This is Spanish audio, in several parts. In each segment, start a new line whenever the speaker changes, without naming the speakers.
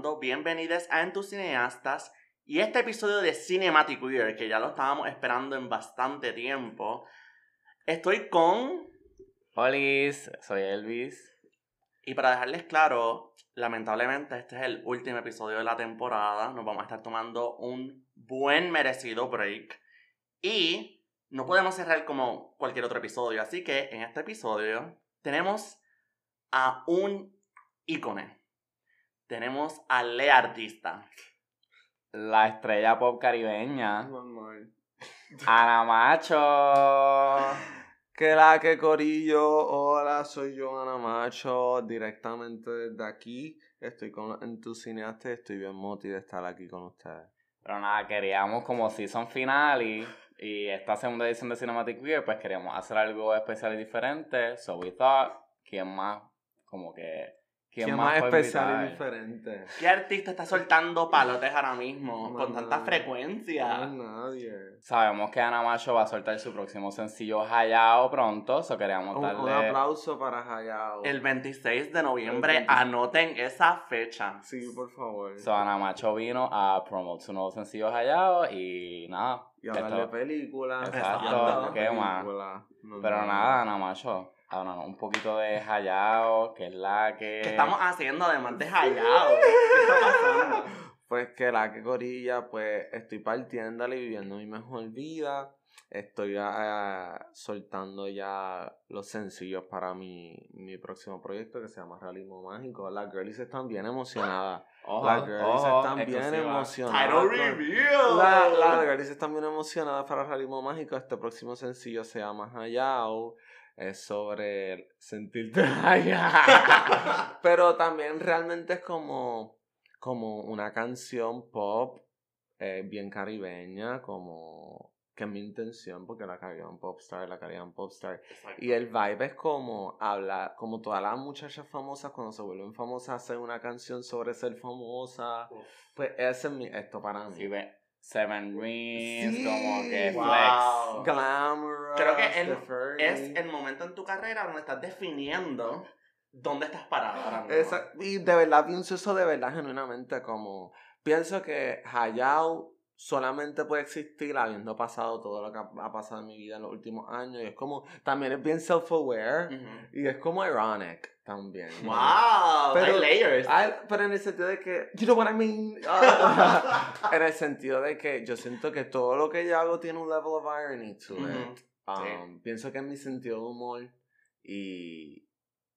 Probando. Bienvenidos a En tus cineastas. Y este episodio de Cinematic Weird, que ya lo estábamos esperando en bastante tiempo. Estoy con.
Hola, soy Elvis.
Y para dejarles claro, lamentablemente este es el último episodio de la temporada. Nos vamos a estar tomando un buen merecido break. Y no podemos cerrar como cualquier otro episodio. Así que en este episodio tenemos a un ícone. Tenemos a Le Artista.
La estrella pop caribeña. Ana Macho.
Que la que corillo, hola, soy yo Ana Macho, directamente desde aquí. Estoy con entusiastas, estoy bien moti de estar aquí con ustedes.
Pero nada, queríamos como season final y, y esta segunda edición de Cinematic Weird, pues queríamos hacer algo especial y diferente. So we thought, ¿quién más? Como que
¿Quién, más, especial y diferente?
¿Qué artista está soltando palotes ahora mismo con tanta frecuencia?
No, nadie.
Sabemos que Ana Macho va a soltar su próximo sencillo Hayao pronto, so queríamos
un,
darle...
Un aplauso para Hayao.
El 26 de noviembre, anoten esa fecha.
Sí, por favor.
So Ana Macho vino a promover su nuevo sencillo Hayao y nada.
Y a darle películas.
Exacto, qué más. Pero nada, Ana Macho no, un poquito de Hayao, que es la que...
¿Qué estamos haciendo además de Hayao? ¿Qué está pasando?
Pues que la que corilla, pues estoy partiéndole y viviendo mi mejor vida. Estoy uh, soltando ya los sencillos para mi, mi próximo proyecto que se llama Realismo Mágico. Las girlies están bien emocionadas. las girlies están bien emocionadas. Las la girlies están bien emocionadas para Realismo Mágico. Este próximo sencillo se llama Hayao es sobre sentirte allá. Pero también realmente es como, como una canción pop eh, bien caribeña, como que es mi intención, porque la Caribbean Popstar, la Caribbean Popstar. Y el vibe es como habla, como todas las muchachas famosas cuando se vuelven famosas hacen una canción sobre ser famosa. Pues ese es mi, esto para mí.
Sí, Seven Rings, como que
wow.
flex.
Glamour.
Creo que es el momento en tu carrera donde estás definiendo dónde estás parado
Y de verdad pienso eso de verdad genuinamente como pienso que Hayao solamente puede existir habiendo pasado todo lo que ha pasado en mi vida en los últimos años y es como también es bien self-aware y es como ironic también.
Wow, pero, hay layers.
pero en el sentido de que, you know what I mean? en el sentido de que yo siento que todo lo que yo hago tiene un level of irony to it. Um, pienso que es mi sentido de humor y,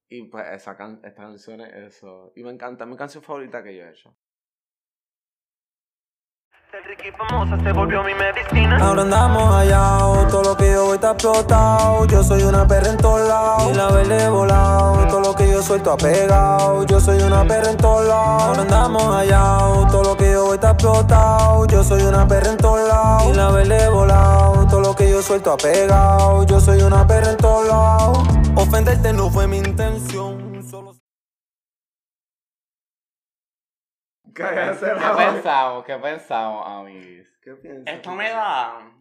y pues esa can esta canción es eso. Y me encanta, mi canción favorita que yo he hecho.
Ahora andamos allá, todo lo que yo voy está explotado. Yo soy una perra en todos lados, y la verde volado. Todo lo que yo suelto ha pegado. Yo soy una perra en todos lados. Ahora andamos allá, todo lo que yo voy está explotado. Yo soy una perra en todos lados, y la verde volado. Todo lo que yo suelto ha pegado. Yo soy una perra en todos lados. Ofenderte no fue mi intención, solo.
¿Qué, pensamos? ¿Qué pensamos, amigos?
¿Qué piensas?
Esto me da.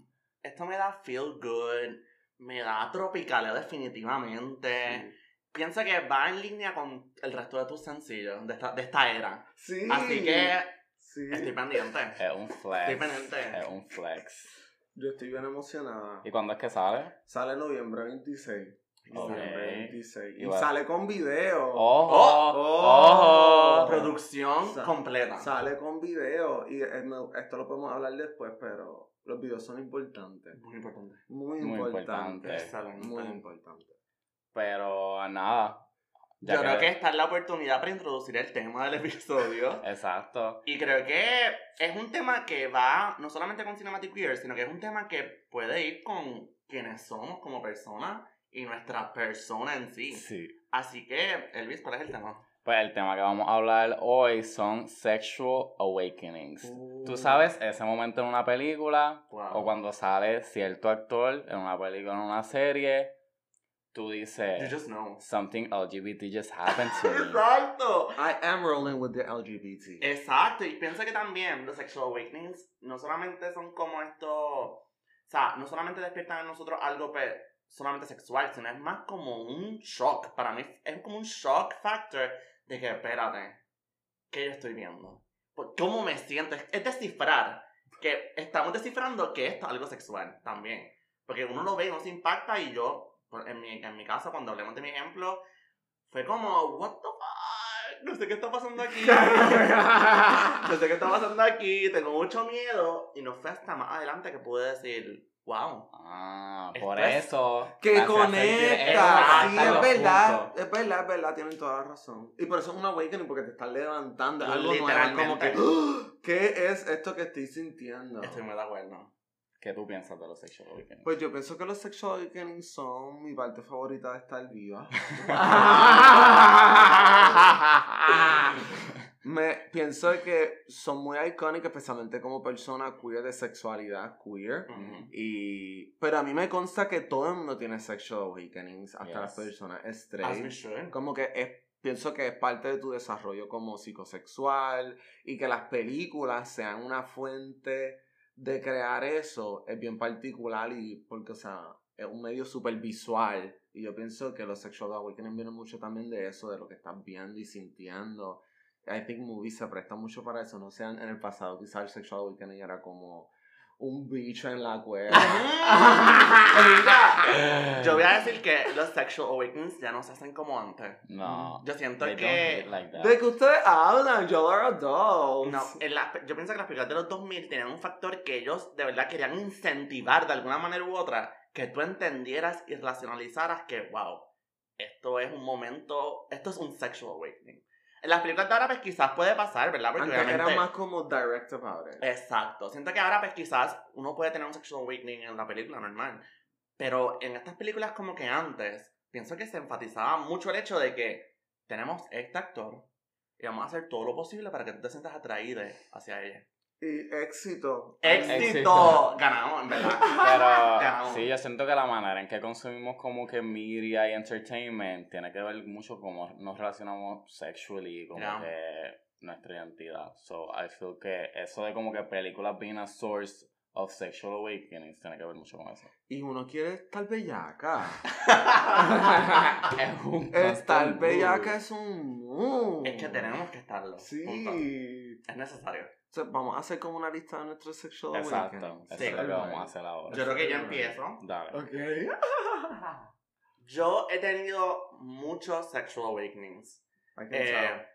Esto me da feel good. Me da tropical definitivamente. Piensa que va en línea con el resto de tus sencillos de esta, de esta era.
Sí.
Así que sí. estoy pendiente.
Es un flex.
Estoy pendiente.
Es un flex.
Yo estoy bien emocionada.
¿Y cuándo es que sale?
Sale noviembre 26.
Y,
sale con video.
¡Ojo!
¡Oh! Producción completa.
Sale con video. Y esto lo podemos hablar después, pero los videos son importantes.
Muy importantes.
Muy, importantes. Muy importantes.
Pero nada.
Yo creo que esta es la oportunidad para introducir el tema del episodio.
Exacto.
Y creo que es un tema que va no solamente con Cinematic Weird, sino que es un tema que puede ir con quienes somos como personas y nuestra persona en sí.
Sí.
Así que, Elvis, ¿cuál es el tema?
Pues el tema que vamos a hablar hoy son sexual awakenings. Tú uh. sabes, ese momento en una película o cuando sale cierto actor en una película, en una serie, tú dices,
you just know.
something LGBT just happened to me.
Exacto.
I am rolling with the LGBT.
Exacto, y pienso que también los sexual awakenings no solamente son como esto, o sea, no solamente despiertan en nosotros algo, pero solamente sexual, sino es más como un shock. Para mí es como un shock factor de que, espérate, ¿qué yo estoy viendo? ¿Cómo me siento? Es descifrar, que estamos descifrando que esto es algo sexual también. Porque uno lo ve y uno se impacta y yo, en mi, en mi caso, cuando hablemos de mi ejemplo, fue como, what the fuck, no sé qué está pasando aquí. no sé qué está pasando aquí, tengo mucho miedo. Y no fue hasta más adelante que pude decir, wow.
Ah, por eso.
Que conecta. Sí, es verdad. Es verdad, es verdad. Tienen toda la razón. Y por eso es un awakening, porque te están levantando. Algo nuevo. Como que. ¿qué es esto que estoy sintiendo?
Estoy muy de acuerdo.
¿Qué tú piensas de los sexual awakenings?
Pues yo pienso que los sexual awakenings son mi parte favorita de estar viva. Me pienso que son muy icónicos, especialmente como persona queer de sexualidad queer. y, pero a mí me consta que todo el mundo tiene sexual awakenings, hasta las personas straight. Como que es, pienso que es parte de tu desarrollo como psicosexual y que las películas sean una fuente de crear eso es bien particular y porque, o sea, es un medio súper visual. Y yo pienso que los sexual awakening vienen mucho también de eso, de lo que estás viendo y sintiendo. I think movies se prestan mucho para eso. No sean en el pasado, quizás el sexual awakening era como un bicho en la cueva.
yo voy a decir que los sexual awakenings ya no se hacen como antes.
No.
Yo siento que.
de que ustedes hablan, yo are adults.
No, en la, yo pienso que las películas de los 2000 tenían un factor que ellos de verdad querían incentivar de alguna manera u otra que tú entendieras y racionalizaras que, wow, esto es un momento, esto es un sexual awakening. En las películas de ahora, pues quizás puede pasar, ¿verdad?
Porque Antes era más como direct about it.
Exacto. Siento que ahora, pues quizás uno puede tener un sexual awakening en la película normal. Pero en estas películas, como que antes, pienso que se enfatizaba mucho el hecho de que tenemos este actor y vamos a hacer todo lo posible para que tú te sientas atraído hacia ella.
Y éxito.
Éxito. Ganamos, en verdad.
Pero sí, yo siento que la manera en que consumimos como que media y entertainment tiene que ver mucho cómo nos relacionamos sexually, como que nuestra identidad. So I feel que eso de como que películas being a source of sexual awakening tiene que ver mucho con eso.
Y uno quiere estar bellaca.
es un
estar bellaca es un
Es que tenemos que estarlo.
Sí.
Es necesario
vamos a hacer como una lista de nuestros sexual
Exacto. Eso es lo que vamos a hacer ahora.
Yo creo que ya empiezo.
Dale.
Ok.
Yo he tenido muchos sexual awakenings. Eh,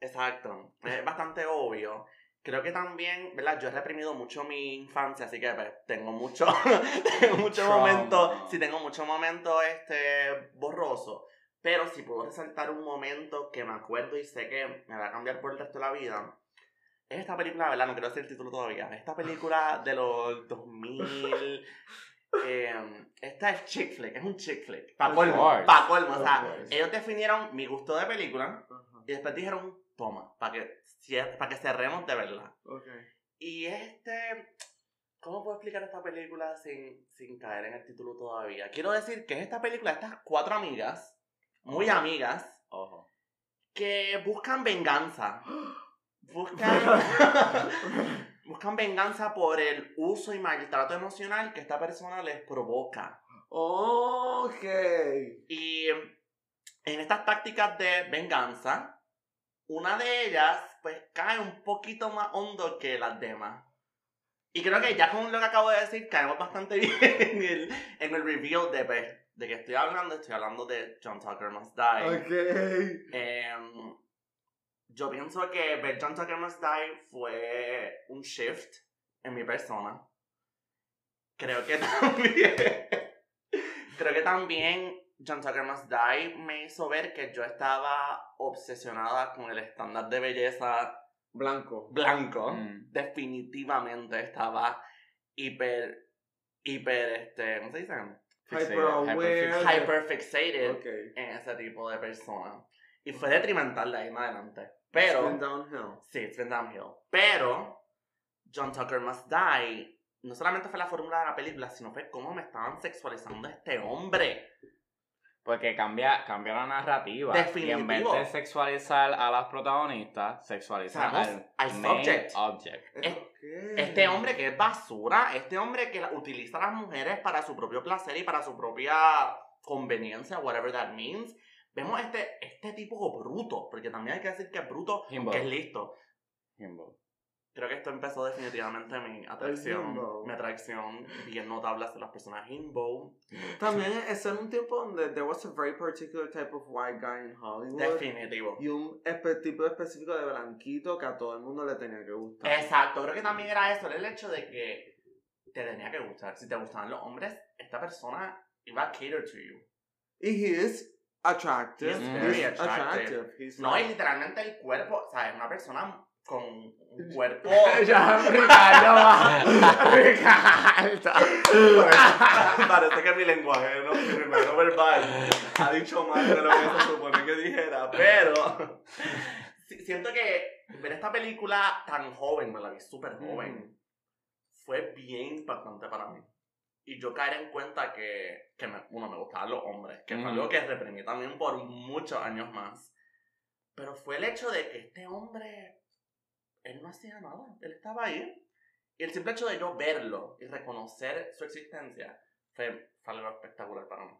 exacto. Es bastante obvio. Creo que también, ¿verdad? Yo he reprimido mucho mi infancia, así que pues, tengo mucho, tengo mucho momento, sí tengo mucho momento este, borroso. Pero si puedo resaltar un momento que me acuerdo y sé que me va a cambiar por el resto de la vida, esta película, ¿verdad? No quiero decir el título todavía. Esta película de los 2000. Eh, esta es chick flick, es un chick flick. Para colmo, para colmo. O sea, ellos definieron mi gusto de película y después dijeron, toma, para que, para que cerremos de verdad.
Okay.
Y este. ¿Cómo puedo explicar esta película sin, sin caer en el título todavía? Quiero decir que es esta película, estas cuatro amigas, muy amigas,
Ojo.
que buscan venganza. buscan, buscan venganza por el uso y maltrato emocional que esta persona les provoca.
Ok.
Y en estas tácticas de venganza, una de ellas pues cae un poquito más hondo que las demás. Y creo que ya con lo que acabo de decir, caemos bastante bien en el, en el reveal de, pues, de que estoy hablando. Estoy hablando de John Tucker Must Die.
Ok.
Em, yo pienso que ver John Tucker Must Die fue un shift en mi persona. Creo que también. creo que también John Tucker Must Die me hizo ver que yo estaba obsesionada con el estándar de belleza
blanco.
Blanco. Mm. Definitivamente estaba hiper. hiper. este. ¿Cómo se dice?
Hyper aware.
Hyper fixated en ese tipo de persona. Y fue detrimental de ahí en adelante. Pero.
It's been downhill.
Sí, it's been downhill. Pero. John Tucker Must Die. No solamente fue la fórmula de la película, sino fue cómo me estaban sexualizando este hombre.
Porque cambia, cambia la narrativa. Definitivo. Y en vez de sexualizar a las protagonistas, sexualizar al,
al subject.
object.
Este hombre que es basura, este hombre que utiliza a las mujeres para su propio placer y para su propia conveniencia, whatever that means, vemos este, este tipo bruto, porque también hay que decir que es bruto,
Himbo.
que es listo.
Himbo.
Creo que esto empezó definitivamente mi atracción, mi atracción bien notable hacia las personas Himbo.
También es en un tiempo donde there was a very particular type of white guy in Hollywood.
Definitivo.
Y un espe- tipo específico de blanquito que a todo el mundo le tenía que gustar.
Exacto, creo que también era eso, el hecho de que te tenía que gustar. Si te gustaban los hombres, esta persona iba a cater to you.
Y he is attractive.
He is
very
He's
attractive.
He's
No, y
like-
literalmente el cuerpo, o sea, es una persona con un cuerpo...
ya, Ricardo. Ricardo.
Parece que mi lenguaje, ¿no? mi lenguaje verbal ha dicho más de lo que se supone que dijera, pero si- siento que ver esta película tan joven, me la vi súper joven, fue bien impactante para mí. Y yo caer en cuenta que, que me, uno, me gustaban los hombres, que fue
Ujú.
algo que reprimí también por muchos años más. Pero fue el hecho de que este hombre, él no hacía nada, él estaba ahí. Y el simple hecho de yo verlo y reconocer su existencia fue, fue algo espectacular para mí.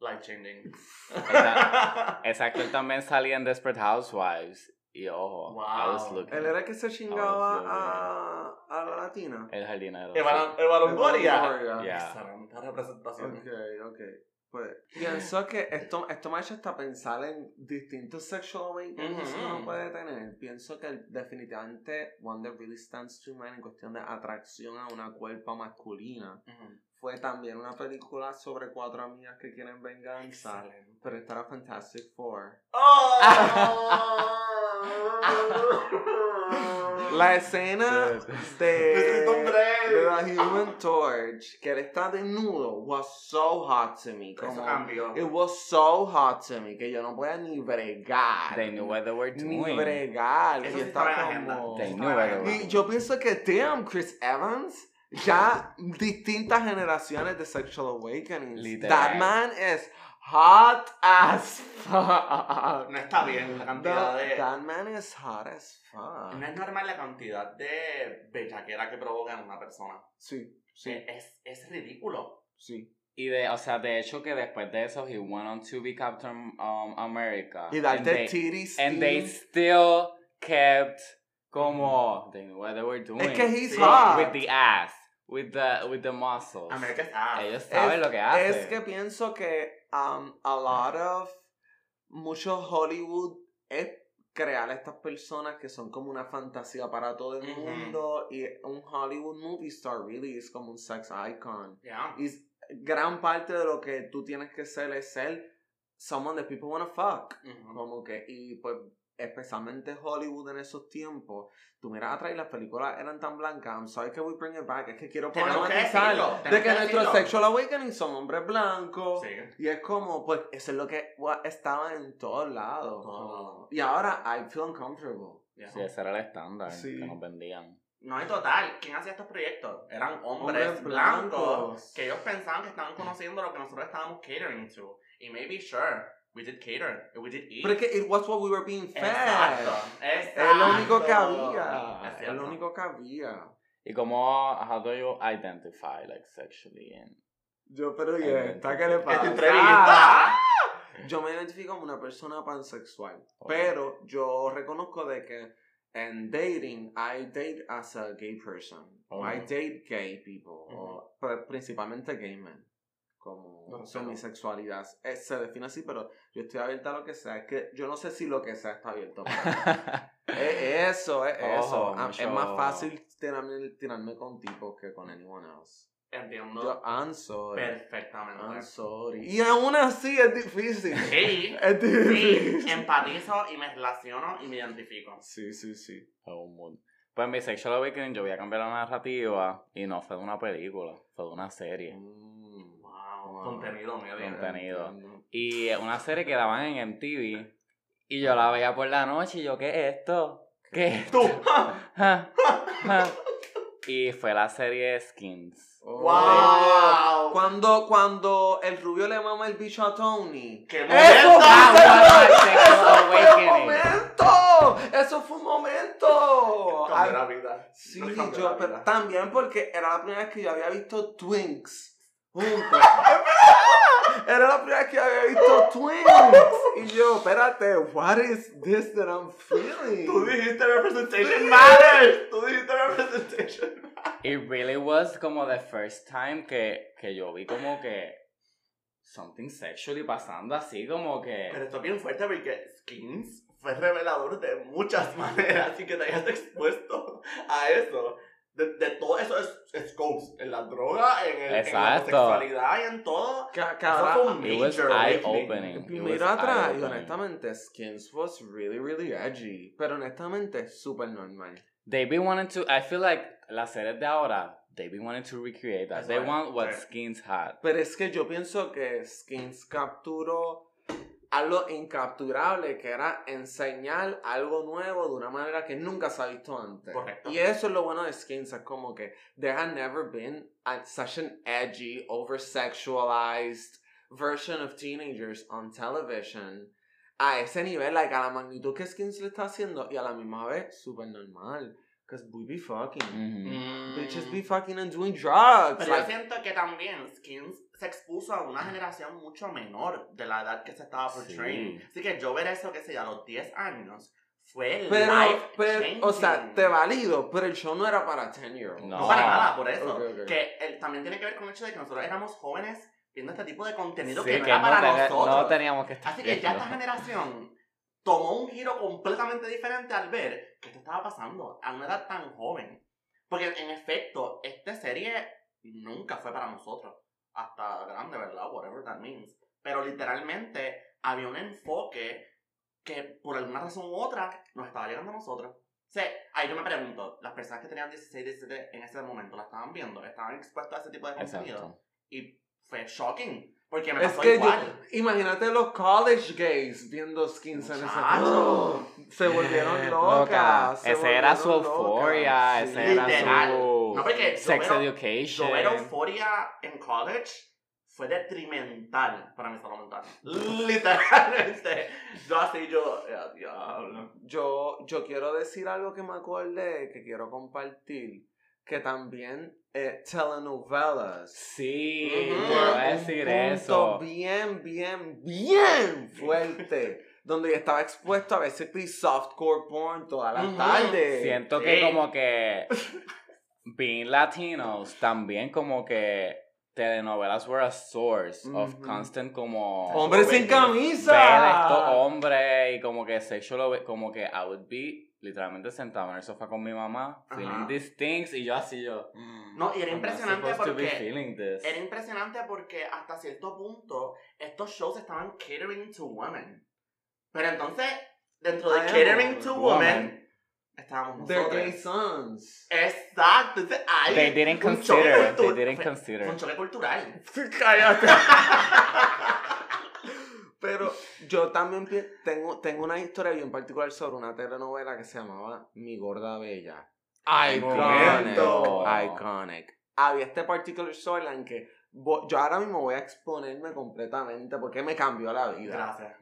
Life changing.
Exacto. Exacto, él también salía en Desperate Housewives. Y ojo, I was
Wow.
looking.
Él era el que se chingaba a, a la latina.
El jardinero.
Longoria.
Longoria.
Yeah.
Excelente representación.
Ok, ok. Pues pienso que esto, esto me ha hecho hasta pensar en distintos sexual awakenings que uno puede tener. Pienso que definitivamente one that really stands to mind en cuestión de atracción a una cuerpa masculina fue también una película sobre cuatro amigas que quieren venganza.
Excelente.
Pero esta era Fantastic Four.
¡Oh!
La escena de, de The Human Torch, que él está desnudo, was so hot to me.
Eso
Como,
cambió.
It was so hot to me que yo no podía ni bregar.
They knew what they were
ni
doing.
bregar.
Eso
y
sí
estaba
la
como...
They knew what they were
Y yo pienso que, damn, Chris Evans, ya distintas generaciones de Sexual Awakenings.
Literal.
That man is hot as fuck.
No está bien la cantidad
That,
de...
that man is hot as fuck.
No es normal la cantidad de bellaquera que provoca en una persona.
Sí, sí,
Eh, Es, es ridículo.
sí.
Y de, o sea, de hecho que después de eso, he went on to be Captain um, America.
Y
And
darte
they-
titties.
And they still kept como they knew what they were doing.
Es que he's
Sí.
hot.
with the ass, with the with the muscles.
America's ass.
Ellos saben lo que hacen.
Es que pienso que um, a lot of mucho Hollywood es crear estas personas que son como una fantasía para todo el mundo y un Hollywood movie star really es como un sex icon.
Yeah.
Y gran parte de lo que tú tienes que ser es ser someone that people wanna fuck. Como que, y pues, especialmente Hollywood en esos tiempos, tú miras atrás y las películas eran tan blancas. I'm sorry que we bring it back. Es que quiero
Tenemos que
problematizar
decirlo,
de que
que
nuestros sexual awakening son hombres blancos.
Sí.
Y es como, pues, eso es lo que estaba en todos lados.
Lados.
Y ahora, I feel uncomfortable.
Yeah.
Sí, ese era el estándar
Sí.
que nos vendían.
No hay total. ¿Quién hacía estos proyectos? Eran hombres,
Hombres
blancos,
blancos.
que ellos pensaban que estaban conociendo lo que nosotros estábamos catering to. Y maybe, sure, we did cater, we did eat.
Pero es que it was what we were being fed.
Exacto, exacto.
Es lo único que había.
Es
Es lo único que había.
Y como, how do you identify, like, sexually? And,
Yo, pero ¿y esta qué le pasa?
entrevista.
Yo me identifico como una persona pansexual, pero yo reconozco de que en dating, I date as a gay person.
Oh.
I date gay people, o principalmente gay men. Como
No,
son
pero-
mi sexualidad. Eh, se define así, pero yo estoy abierta a lo que sea. Es que yo no sé si lo que sea está abierto. es eso, es eso. Ah, Es
mucho-
más fácil tirarme, tirarme con tipos que con anyone else.
Entiendo
Yo, I'm sorry.
perfectamente.
I'm sorry. Y aún así es difícil.
Sí,
Es
sí,
difícil.
empatizo y me relaciono y me identifico.
Sí, sí, sí.
Oh. Pues en mi Sexual Awakening yo voy a cambiar la narrativa y no fue de una película, fue de una serie.
Mm.
Contenido medio.
Contenido.
entiendo.
Y una serie que daban en MTV y yo la veía por la noche y yo, ¿qué es esto? ¿Qué es
Tú.
esto? Ja, ja. Y fue la serie Skins.
Oh.
Wow.
Cuando, cuando el rubio le mama el bicho a Tony.
¡Qué
¡Eso
momento!
fue, eso fue un
Awakening.
momento! ¡Eso fue un momento!
Cambió
Ay,
la vida.
Sí, yo,
la
pero también porque era la primera vez que yo había visto Twinks. Juntos. Era la primera vez que había visto twins. Y yo, espérate, what is this that I'm feeling?
Tú dijiste representation matters. Tú dijiste representation matters.
It really was como the first time que, que yo vi como que something sexually pasando así como que...
Pero esto es bien fuerte porque Skins fue revelador de muchas maneras y que te hayas expuesto a eso. De, de todo eso es scopes, en la droga, en, el, en la sexualidad y en todo.
Ca
eso fue un
It was
major
eye-opening.
Miro atrás y honestamente Skins was really, really edgy. Pero honestamente súper normal.
They be wanting to, I feel like las series de ahora, they be wanting to recreate that.
That's
they
right.
want what. Skins had.
Pero es que yo pienso que Skins capturó algo incapturable, que era enseñar algo nuevo de una manera que nunca se ha visto antes.
Correcto.
Y eso es lo bueno de Skins, es como que there had never been a, such an edgy, over-sexualized version of teenagers on television. A ese nivel, like, a la magnitud que Skins le está haciendo y a la misma vez súper normal. Because we be fucking.
Mm.
Bitches be fucking and doing drugs.
Pero yo
like-
siento que también Skins se expuso a una generación mucho menor de la edad que se estaba portraying.
Sí.
Así que yo ver eso, que sé yo, a los 10 años, fue
Pero,
life
pero, o sea, te valido, pero el show no era para 10 year olds.
No.
No para nada, por eso.
Ok, ok.
Que el- también tiene que ver con el hecho de que nosotros éramos jóvenes viendo este tipo de contenido
Sí,
que no
que
era
no,
para nosotros.
no teníamos que estar
Así que ya esta generación tomó un giro completamente diferente al ver que esto estaba pasando a una edad tan joven. Porque en efecto, esta serie nunca fue para nosotros. Hasta grande, ¿verdad? Whatever that means. Pero literalmente había un enfoque que por alguna razón u otra nos estaba llegando a nosotros. O sea, ahí yo me pregunto, las personas que tenían 16, 17 en ese momento la estaban viendo, estaban expuestas a ese tipo de contenido.
Exacto.
Y fue shocking. Porque me
Es
pasó
que yo,
igual.
imagínate los college gays viendo skins en ese
Muchacho.
Se volvieron
Loca.
locas. se
Ese era su euforia,
locas,
ese
sí.
era
Literal.
su
No, porque
sex
yo
education.
Yo ver euforia en college fue detrimental para mi salud mental. Literalmente. Yo así, yo, diablo.
Yo, yo quiero decir algo que me acordé, que quiero compartir, que también eh, telenovelas.
Sí, a
un
decir
punto
eso.
bien, bien, bien fuerte. donde yo estaba expuesto a basically softcore porn todas las
Ujú.
tardes.
Siento
Sí.
que como que being Latinos también como que telenovelas were a source of constant como
¡Hombre sin
ver
camisa!
estos hombres y como que sexual como que I would be literalmente sentado en el sofá con mi mamá
Ajá.
feeling these things y yo así yo
No, y era
I'm not
impresionante porque-. Era impresionante porque hasta cierto punto estos shows estaban catering to women. Pero entonces, dentro de
I
catering
a
to
woman.
women, estábamos
They're
nosotros.
gay sons.
Exacto. Entonces, ahí
They didn't consider, they didn't consider.
un choque cultural.
Cállate. Pero yo también tengo, tengo una historia bien particular sobre una telenovela que se llamaba Mi Gorda Bella. Iconic. Iconic. Había este particular storyline que yo ahora mismo voy a exponerme completamente porque me cambió la vida.
Gracias.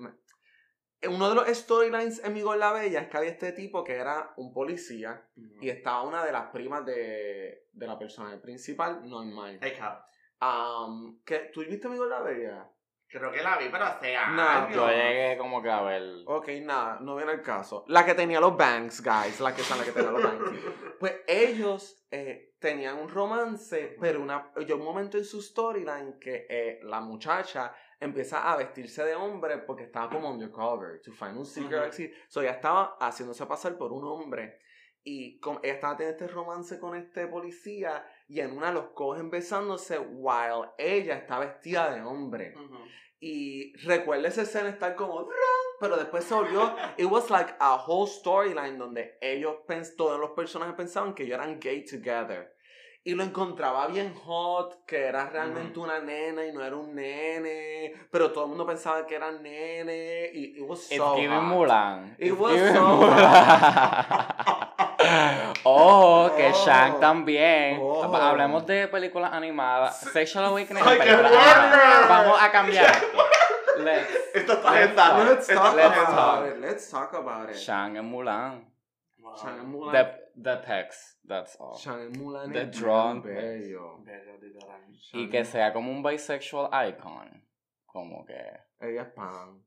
Uno de los storylines en Mi Gorda Bella es que había este tipo que era un policía y estaba una de las primas de, de la personaje principal normal. Um, ¿qué? ¿Tú viste Mi Gorda Bella?
Creo que la vi, pero hace
No,
años.
Yo llegué como que a ver
Ok, nada, no viene el caso. La que tenía los banks, guys. La que son la que tenía los banks. Pues ellos eh, tenían un romance, pero una, yo un momento en su storyline que eh, la muchacha empieza a vestirse de hombre porque estaba como undercover, to find un secret
Ujú.
exit. So ella estaba haciéndose pasar por un hombre. Y con, ella estaba teniendo este romance con este policía y en una los cogen besándose while ella está vestida de hombre.
Ujú.
Y recuerda esa escena estar como pero después se volvió it was like a whole storyline donde ellos todos los personajes pensaban que ellos eran gay together y lo encontraba bien hot que era realmente una nena y no era un nene pero todo el mundo pensaba que era nene y it was
It's
so hot.
Mulan.
It
It's
was so
Mulan. oh, que
Oh.
Shang también.
Oh.
Hablemos de películas animadas. Sexual Awakening
Ay, qué.
Vamos a cambiar esto. Let's.
Esto está
Let's
talk about it let's talk about it
Shang en Mulan.
Wow.
Shang and Mulan.
De- the text, that's all.
Shang Mulan
The drunk.
bello.
Y que sea como un bisexual icon. Como que.
Ella es pan.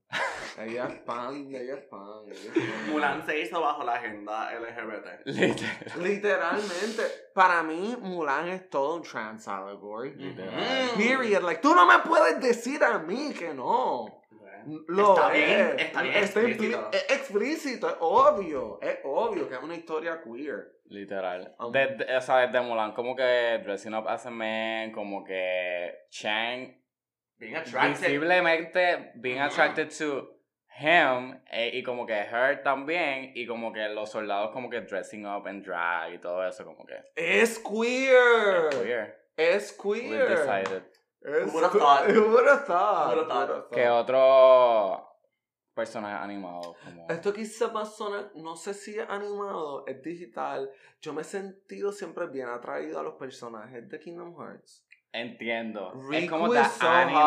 ella es pan, ella es pan. ella es pan.
Mulan se hizo bajo la agenda LGBT.
Literal.
Literalmente, para mí, Mulan es todo un trans allegory.
Literal.
Period. Like, tú no me puedes decir a mí que no. Lo
Está bien,
es.
está bien explícito.
Es explícito, es obvio. Es obvio que es una historia queer.
Literal.
Um,
o sea, desde Mulan, como que dressing up as a man, como que Chang
Being attracted.
visiblemente being attracted to him eh, y como que her también y como que los soldados como que dressing up en drag y todo eso como que
Es queer.
es queer.
Es
We
queer.
decided.
Es
Who thought?
Who would've thought?
Who would've thought?
Who would've
Que
thought?
otro personaje animado como
Esto quizás va a sonar, no sé si es animado, es digital. Yo me he sentido siempre bien atraído a los personajes de Kingdom Hearts.
Entiendo. es
Riku
como
is so
anime.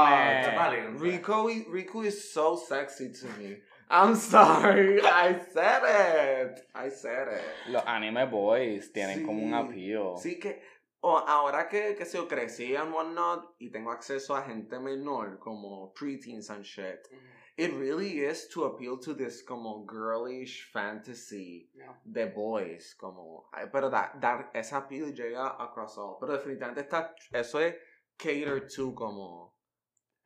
i- Riku is so sexy to me. I'm sorry, I said it. I said it.
Los anime boys tienen
Sí.
como un appeal.
Sí que o ahora que, que se crecí and whatnot y tengo acceso a gente menor como preteens and shit, it really is to appeal to this como girlish fantasy
Yeah.
de boys, como, pero da, dar ese appeal llega across all. Pero definitivamente está, eso es cater to como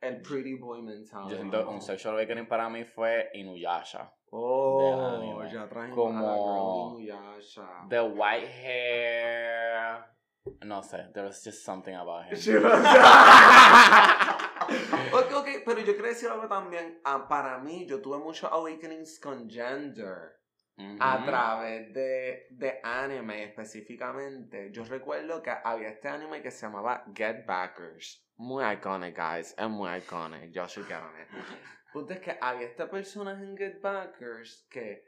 el pretty boy mentality.
Yo siento un sexual awakening para mí fue Inuyasha.
Oh, ya trajimos
Como-
a la girl Inuyasha.
The white hair. No sé, there was just something about him.
She was- ok, ok, pero yo quería decir algo también. Ah, para mí, yo tuve muchos awakenings con gender a través de, de anime específicamente. Yo recuerdo que había este anime que se llamaba Get Backers. Muy iconic, guys. Es muy iconic. Yo should get on it. Punto es que había este personaje en Get Backers que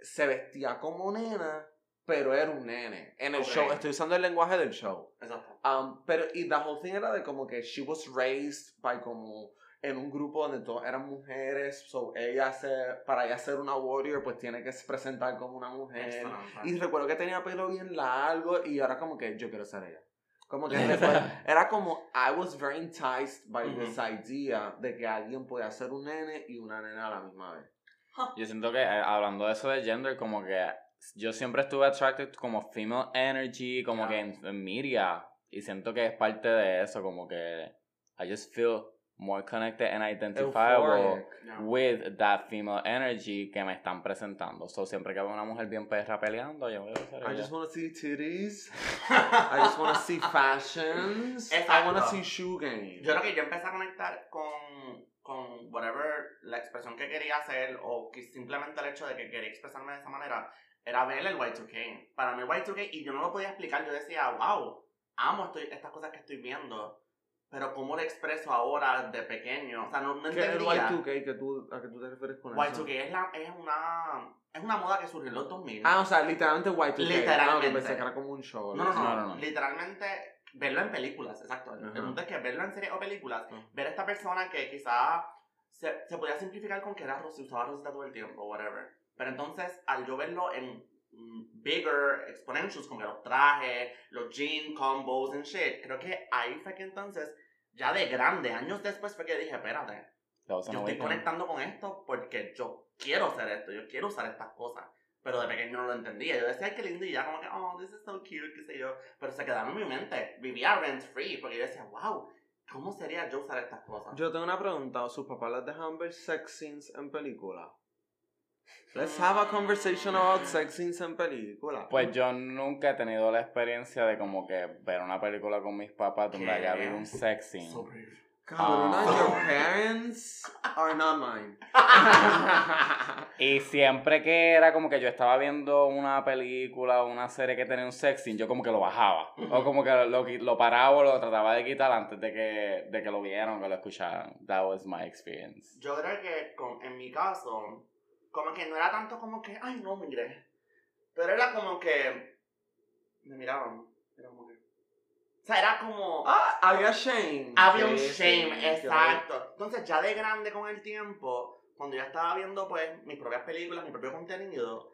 se vestía como nena, pero era un nene. En el
Ok.
show, estoy usando el lenguaje del show.
Exacto.
Um, pero, y the whole thing era de como que she was raised by como en un grupo donde todas eran mujeres, so ella se, para ella ser una warrior, pues tiene que se presentar como una mujer. Y recuerdo que tenía pelo bien largo y ahora como que yo quiero ser ella. Como que era como, I was very enticed by
Ujú.
this idea de que alguien podía ser un nene y una nena a la misma vez.
Yo siento que eh, hablando de eso de gender, como que yo siempre estuve attracted como female energy, como
Yeah.
que en, en media. Y siento que es parte de eso, como que I just feel more connected and identifiable.
Yeah.
with that female energy que me están presentando. So siempre que veo una mujer bien perra peleando, yo voy a ser
I
ella.
just want to see titties. I just want to see fashions. I want to
Exacto.
see shoe game.
Yo creo que yo empecé a conectar con, con whatever la expresión que quería hacer o que simplemente el hecho de que quería expresarme de esa manera era ver el Y2K. Para mí el Y2K, y yo no lo podía explicar, yo decía, wow, amo estoy, estas cosas que estoy viendo, pero ¿cómo lo expreso ahora de pequeño? O sea, no, no
¿Qué es el
entendía.
Y2K que tú, a que tú te refieres con eso?
Y2K es, la, es, una, es una moda que surgió en los 2000.
Ah, o sea, literalmente Y2K.
Literalmente.
Ah, pensé que era como un show.
No, no, no,
No, no.
Literalmente, verlo en películas, exacto. El punto es que verlo en series o películas, ver a esta persona que quizá se, se podía simplificar con que era Rosita, usaba Rosita todo el tiempo, whatever. Pero entonces, al yo verlo en mm, bigger exponentials, como que los trajes, los jean combos and shit, creo que ahí fue que entonces, ya de grande, años después fue que dije, espérate, yo estoy conectando con esto porque yo quiero hacer esto, yo quiero usar estas cosas. Pero de pequeño no lo entendía. Yo decía, ay, qué lindo, y ya como que, oh, this is so cute, qué sé yo. Pero se quedaron en mi mente. Vivía rent free, porque yo decía, wow, ¿cómo sería yo usar estas cosas?
Yo tengo una pregunta. ¿Sus papás les dejan ver sex scenes en película? Let's have a conversation about sex scenes en película.
Pues yo nunca he tenido la experiencia de como que ver una película con mis papás donde haya habido un sex scene.
So.
Cabrona,
Ah.
your parents are not mine.
Y siempre que era como que yo estaba viendo una película o una serie que tenía un sex scene, yo como que lo bajaba. O como que lo, lo paraba o lo trataba de quitar antes de que, de que lo vieran o que lo escucharan. That was my experience.
Yo creo que con, en mi caso, como que no era tanto como que, ay, no, mire. Pero era como que me miraban. Era como que... O sea, era como...
ah, había shame.
Había un shame,
sí,
exacto. Entonces, ya de grande con el tiempo, cuando yo estaba viendo, pues, mis propias películas, mi propio contenido,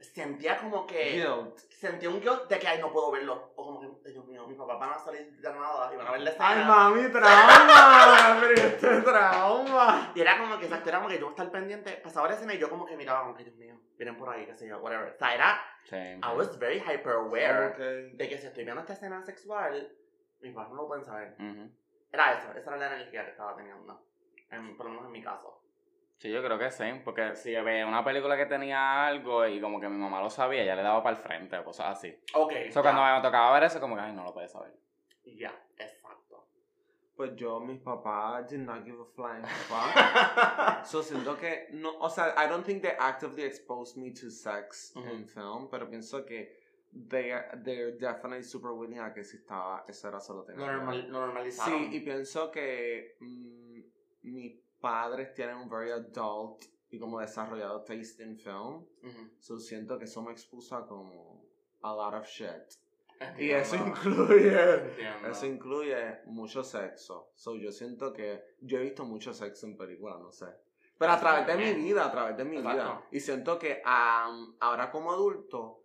sentía como que. Sentía un guilt de que, ay, no puedo verlo. O como que, Dios mío, mis papás van a salir de nada y van a ver la escena.
¡Ay, mami, trauma! ¡Pero este trauma!
Y era como que, exacto, era como que yo estar pendiente, pasaba la escena y yo como que miraba, como que, Dios mío, vienen por ahí, qué sé yo, whatever. O sea, era. I was very hyper aware de que si estoy viendo esta escena sexual, mis papás no lo pueden saber. Era eso, esa era la energía que estaba teniendo. En, por lo menos en mi caso.
Sí, yo creo que sí, porque si veía una película que tenía algo y como que mi mamá lo sabía, ya le daba para el frente o cosas así.
Ok.
Eso cuando me tocaba ver eso, como que, ay, no lo puede saber.
Ya, exacto.
Pues yo, mis papás did not give a flying fuck. so siento que, no, o sea, I don't think they actively exposed me to sex in film, pero pienso que they they're definitely super willing a que si estaba, eso era solo tener.
Normal, normalizaron.
Sí, y pienso que mm, mi padres tienen un very adult y como desarrollado taste in film. So siento que eso me expuso como a lot of shit. Y eso incluye, eso incluye mucho sexo. So yo siento que yo he visto mucho sexo en películas, no sé. Pero a través de mi vida, a través de mi vida. Y siento que ahora como adulto,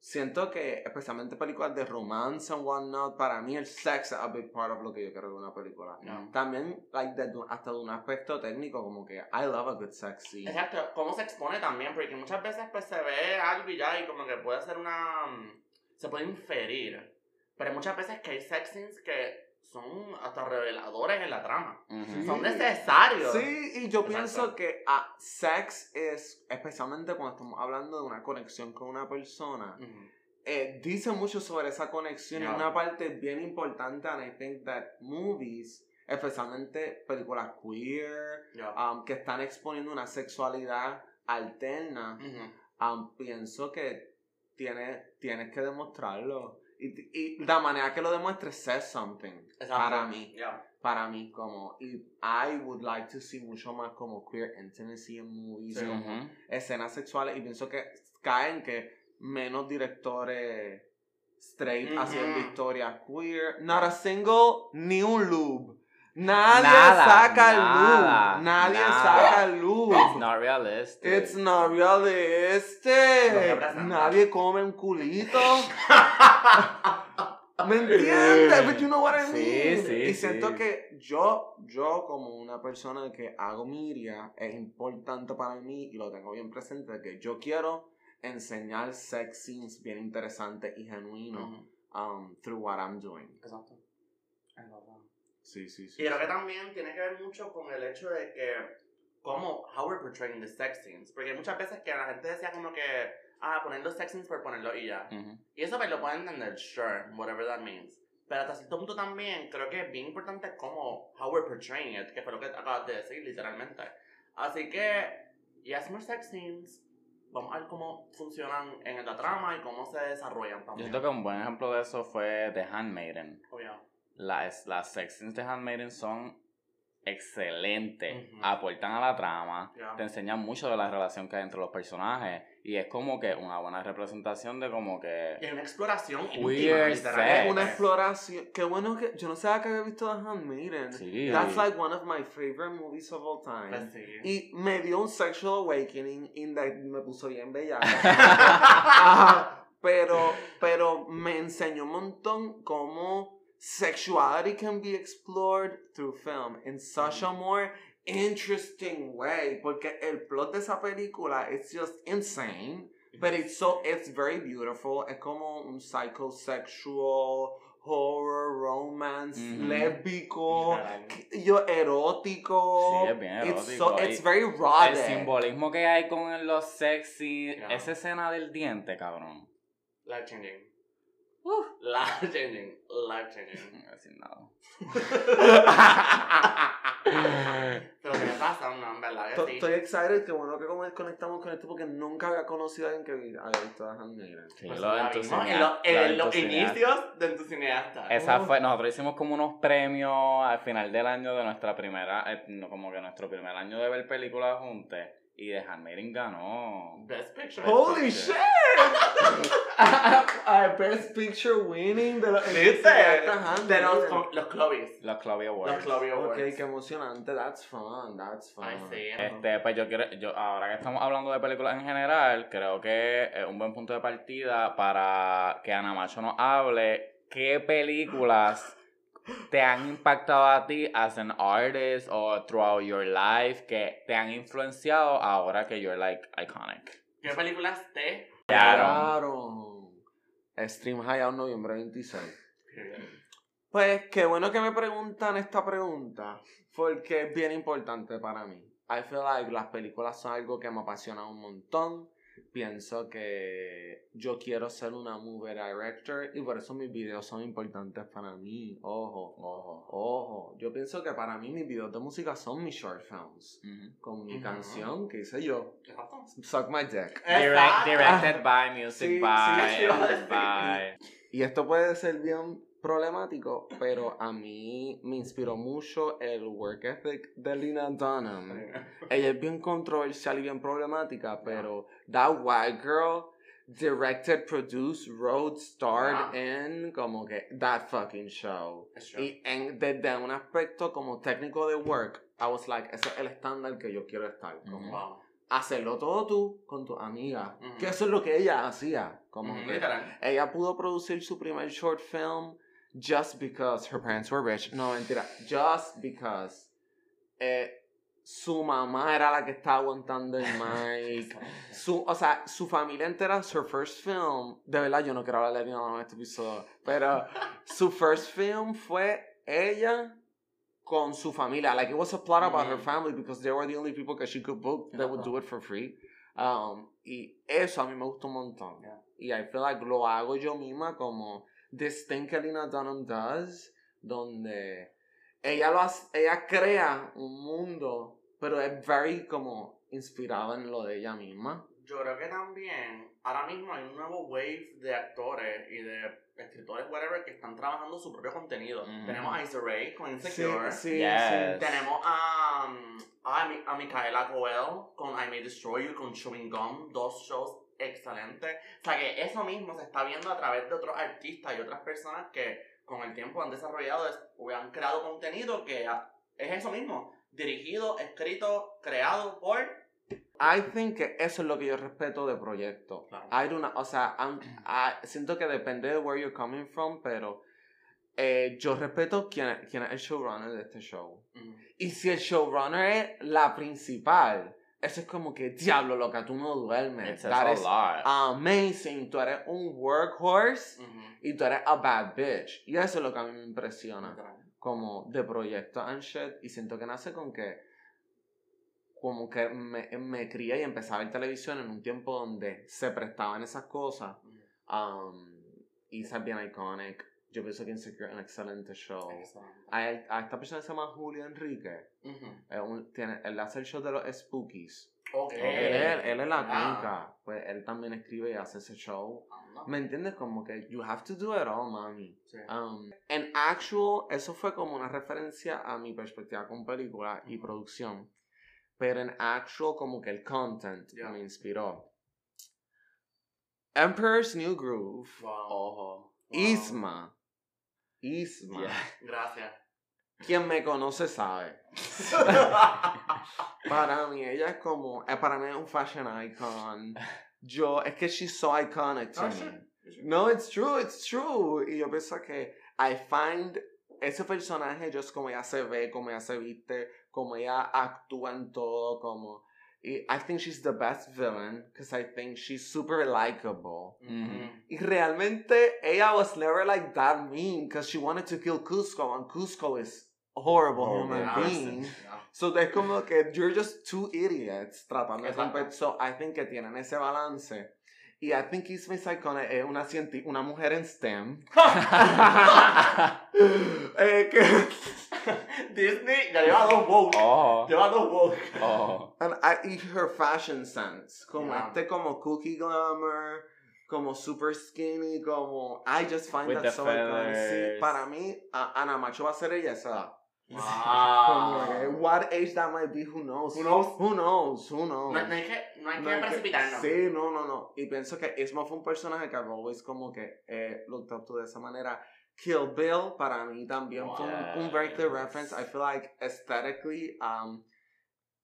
siento que, especialmente películas de romance and whatnot, para mí el sex es a big part of lo que yo quiero ver una película. También, like, hasta de un aspecto técnico, como que I love a good sex scene.
Exacto, cómo se expone también, porque muchas veces pues se ve algo y ya, y como que puede ser una... Mm, se puede inferir. Pero muchas veces que hay sex scenes que son hasta reveladores en la trama. Son necesarios.
Sí, y yo pienso que a sex es, especialmente cuando estamos hablando de una conexión con una persona, eh, dice mucho sobre esa conexión y una parte bien importante, and I think that movies, especialmente películas queer, um, que están exponiendo una sexualidad alterna, um, pienso que tiene, tienes que demostrarlo. Y, y, la manera que lo demuestre says something para mí. Para mí, como. Y I would like to see mucho más como queer intimacy en movies, como escenas sexuales. Y pienso que caen que menos directores straight haciendo historias queer. Not a single, ni un lube. Nadie saca el lube. Nadie saca el lube.
It's not realistic.
It's not realistic. Nadie come un culito. ¿Me entiendes? But you know what I mean.
Sí, sí,
y siento que yo, yo como una persona que hago media, es importante para mí y lo tengo bien presente que yo quiero enseñar sex scenes bien interesantes y genuinos um, through what I'm doing.
Exacto.
Sí, sí, sí.
Y creo que también tiene que ver mucho con el hecho de que, como, how we're portraying the sex scenes. Porque muchas veces que la gente decía como que, ah, poner los sex scenes por ponerlo y ya. Y eso pues lo pueden entender, sure, whatever that means. Pero hasta cierto punto también creo que es bien importante como, how we're portraying it, que fue lo que acabas de decir, literalmente. Así que, yes, more sex scenes. Vamos a ver cómo funcionan en la trama y cómo se desarrollan también.
Yo siento que un buen ejemplo de eso fue The Handmaiden.
Oh, yeah
las, las sex de Handmaiden son excelentes, aportan a la trama, te enseñan mucho de la relación que hay entre los personajes y es como que una buena representación de como que...
Es una exploración
queer
Es una exploración. Qué bueno que... Yo no sé que había visto The Handmaiden.
Sí.
That's like one of my favorite movies of all time.
Pues
y me dio un sexual awakening y me puso bien bella. pero, pero me enseñó un montón cómo sexuality can be explored through film. In such a more interesting way porque el plot de esa película is just insane but it's so it's very beautiful. Es como un psychosexual horror romance lésbico yo erótico.
Sí, es bien erótico.
it's, so, it's very raw
el simbolismo que hay con los sexy esa escena del diente cabrón.
Life changing Uh, life changing, life changing.
No decir nada.
Pero me pasa, no, en verdad que sí.
Estoy excited, que bueno que conectamos con esto porque nunca había conocido a alguien que haya visto a Handmaiden.
Sí,
pues
lo
en, los inicios de tu cineasta.
Esa fue, nosotros hicimos como unos premios al final del año de nuestra primera, eh, como que nuestro primer año de ver películas juntos. Y The Handmaiden ganó.
Best Picture.
Holy
Picture.
shit! a Best Picture winning de los
¿Viste? De los,
miren.
co- los Clovis.
Los Chloe Awards.
Los Clovis
Ok,
Awards.
qué emocionante. That's fun. That's fun.
Ay, sí.
Este, pues yo quiero, yo, ahora que estamos hablando de películas en general, creo que es un buen punto de partida para que Ana Macho nos hable qué películas te han impactado a ti as an artist o throughout your life que te han influenciado ahora que you're like iconic.
¿Qué películas te
Claro.
Claro. Stream High out noviembre 26. Pues qué bueno que me preguntan esta pregunta, porque es bien importante para mí. I feel like las películas son algo que me apasiona un montón. Pienso que yo quiero ser una movie director y por eso mis videos son importantes para mí. Ojo, ojo, ojo. Yo pienso que para mí mis videos de música son mis short films. Con mi canción que hice yo. Suck my dick.
Direct- directed by, music
Sí,
by,
sí.
by.
Y esto puede ser bien problemático, pero a mí me inspiró mucho el work ethic de Lina Dunham. Ella es bien controversial y bien problemática, pero that white girl directed, produced, wrote, starred in como que that fucking show. Y en, desde un aspecto como técnico de work, I was like, ese es el estándar que yo quiero estar. Como
Wow.
hacerlo todo tú con tu amiga.
Ujú.
Que eso es lo que ella hacía. Como
Ujú,
que
literal.
ella pudo producir su primer short film just because her parents were rich. No, mentira. Just because eh, su mamá era la que estaba aguantando el mic. Su, o sea, su familia entera, su first film, de verdad yo no quiero hablar de nada en este episodio, pero su first film fue ella con su familia. Like it was a plot about her
Mhm.
family because they were the only people that she could book that would do it for free. Um, y eso a mí me gustó un montón.
Yeah.
Y I feel like lo hago yo misma como this thing que Lina Dunham does, donde ella lo hace, ella crea un mundo, pero es very como inspirada en lo de ella misma.
Yo creo que también ahora mismo hay un nuevo wave de actores y de escritores, whatever, que están trabajando su propio contenido.
Ujú.
Tenemos a Issa Rae con Insecure.
sí,
Yes.
Tenemos a, um, a, a Micaela Coel con I May Destroy You, con Chewing Gum, dos shows excelentes. O sea que eso mismo se está viendo a través de otros artistas y otras personas que con el tiempo han desarrollado es- o han creado contenido que es eso mismo, dirigido, escrito, creado por...
I think que eso es lo que yo respeto de proyecto.
Claro.
I do not- o sea, I- siento que depende de where you're coming from, pero eh, yo respeto quién, quién es el showrunner de este show.
Ujú.
Y si el showrunner es la principal, eso es como que, diablo, loca, tú no duermes. That is amazing. Tú eres un workhorse y tú eres a bad bitch. Y eso es lo que a mí me impresiona.
Literal.
Como de proyecto and shit. Y siento que nace con que, como que me, me crié y empecé a ver televisión en un tiempo donde se prestaban esas cosas. Um, y bien iconic. Yo pienso que Insecure es un excelente show.
Excelente.
A, a esta persona se llama Julio Enrique. Es un- tiene, él hace el show de los Spookies.
Ok.
Él, es- él es la cómica. Pues él también escribe y hace ese show. ¿Me entiendes? Como que you have to do it all, mami.
Sí.
Um, en actual, eso fue como una referencia a mi perspectiva con película y producción. Pero en actual, como que el content
Yeah.
me inspiró. Emperor's New Groove.
Wow.
Ojo.
Isma. Isma.
Yeah.
Gracias.
Quien me conoce sabe. Para mí, ella es como. eh, para mí es un fashion icon. Yo, es que she's so iconic to
Oh,
me. No, it's true, it's true. Y yo pienso que I find ese personaje, just como ella se ve, como ella se viste, como ella actúa en todo, como. I think she's the best villain, because I think she's super likable.
Ujú.
Y realmente, ella was never like that mean, because she wanted to kill Cusco, and Cusco is a horrible
Horrible
human
person.
being.
Yeah.
So es como que you're just two idiots tratando de romper. So I think que tienen ese balance. Y I think Isma Saikone es una, cienti- una mujer en STEM. Eh, que-
Disney ya lleva dos woke.
Ojo.
Lleva dos woke.
Ojo.
And I, y her fashion sense. Como
Yeah.
este como cookie glamour. Como super skinny. Como. I just find
With
that so iconic. Sí, para mí, a- Ana Macho va a ser ella esa. Wow. what age that might be, who knows?
Who knows?
Who knows? Who knows?
No, no hay que, no hay que precipitarnos.
Sí, no, no, no. Y pienso que Isma fue un personaje que always como que eh, looked up to de esa manera. Kill Bill para mí también fue un, un, very clear reference. I feel like aesthetically, um,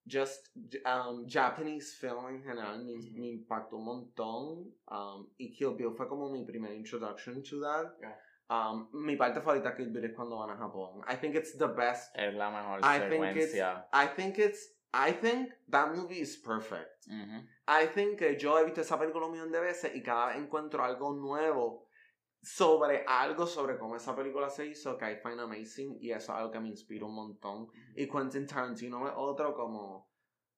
just um, Japanese film en general me, me impactó un montón. Um, y Kill Bill fue como mi primera introduction to that.
Yeah.
Um, mi parte favorita Kill Bill es cuando van a Japón. I think it's the best.
Es la mejor
I
secuencia.
think it's, I think it's I think that movie is perfect. Mm -hmm. I think que yo he visto esa película un millón de veces y cada vez encuentro algo nuevo sobre algo sobre cómo esa película se hizo que I find amazing y eso es algo que me inspira un montón. Y Quentin Tarantino es otro como,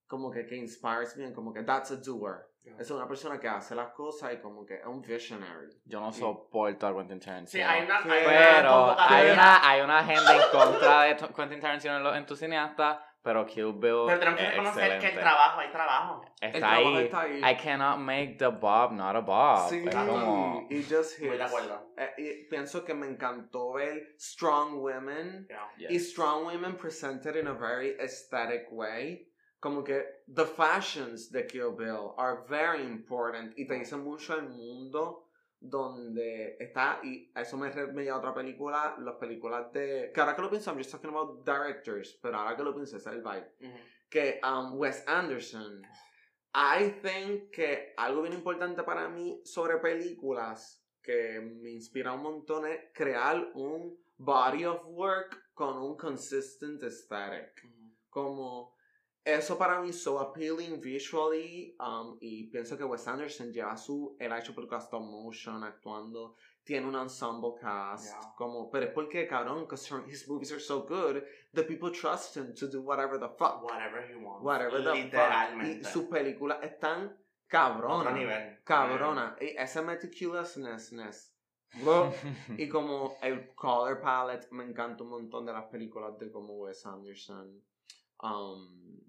como que, que inspires me, como que that's a doer. Es una persona que hace las cosas y como que es un visionary.
Yo no soporto a Quentin Tarantino.
Sí, hay una,
hay pero hay una, hay una agenda en contra de Quentin Tarantino en, los, en tu cineasta pero Kill Bill
Pero tenemos que reconocer que el trabajo, hay trabajo.
Está,
el
ahí.
trabajo está ahí.
I cannot make the Bob not a Bob.
Sí,
es como...
y just hits.
Estoy de acuerdo.
Eh, y pienso que me encantó ver Strong Women.
Yeah.
Y Strong Women presented in a very aesthetic way. Como que the fashions de Kill Bill are very important y te dicen mucho el mundo donde está, y a eso me, me lleva otra película, las películas de, que ahora que lo pienso, I'm just talking about directors, pero ahora que lo pienso, es el vibe,
Uh -huh.
que um, Wes Anderson, I think que algo bien importante para mí sobre películas que me inspira un montón es crear un body of work con un consistent aesthetic,
Uh -huh.
como eso para mí es so appealing visually um, y pienso que Wes Anderson lleva su ha hecho películas stop motion actuando tiene un ensemble cast
Yeah.
como pero es porque cabrón because his movies are so good the people trust him to do whatever the fuck.
Whatever he wants.
whatever the fuck. Y sus películas están
Otro nivel.
cabrona. Y ese meticulousness bro, y como el color palette me encanta un montón de las películas de como Wes Anderson. Um,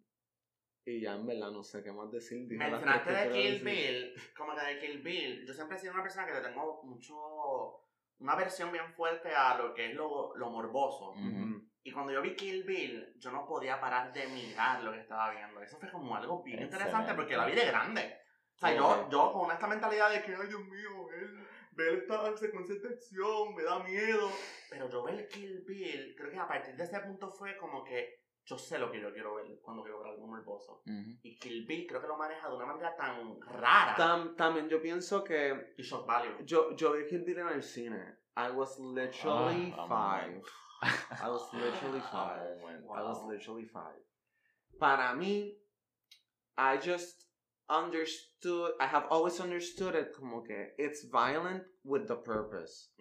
y ya en verdad no sé qué más decir dije las
Mencionaste de Kill
decir.
Bill, como que de Kill Bill, yo siempre he sido una persona que le tengo mucho, una versión bien fuerte a lo que es lo, lo morboso.
Ujú.
Y cuando yo vi Kill Bill, yo no podía parar de mirar lo que estaba viendo. Eso fue como algo bien interesante porque la vi de grande. O sea, yo, yo con esta mentalidad de que, ay Dios mío, él, ver esta secuencia de acción, me da miedo. Pero yo ver Kill Bill, creo que a partir de ese punto fue como que yo sé lo que yo quiero ver cuando quiero morboso.
Ujú.
Y Kill Bill creo que lo maneja de una manera tan rara.
Tam- también yo pienso que
y shock value.
yo, yo vi Kill Bill en el cine I was literally
Ah,
five I was literally
Ah,
five. I was literally five. Para mí, I just understood, I have always understood it como que it's violent with the purpose.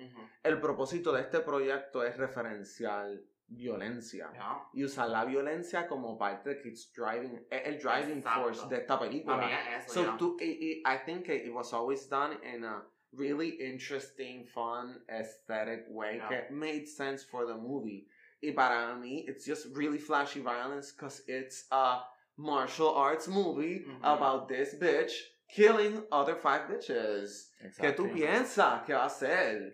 El propósito de este proyecto es referencial violencia.
Ya.
Y usar la violencia como parte de que it's driving, es el driving
Exacto.
force de esta película.
Es eso,
So
ya.
tú, y, y I think it, it was always done in a really interesting, fun, aesthetic way
Yeah.
that made sense for the movie. Y para mí, it's just really flashy violence because it's a martial arts movie about this bitch killing other five bitches. ¿Qué tú piensas que va a ser?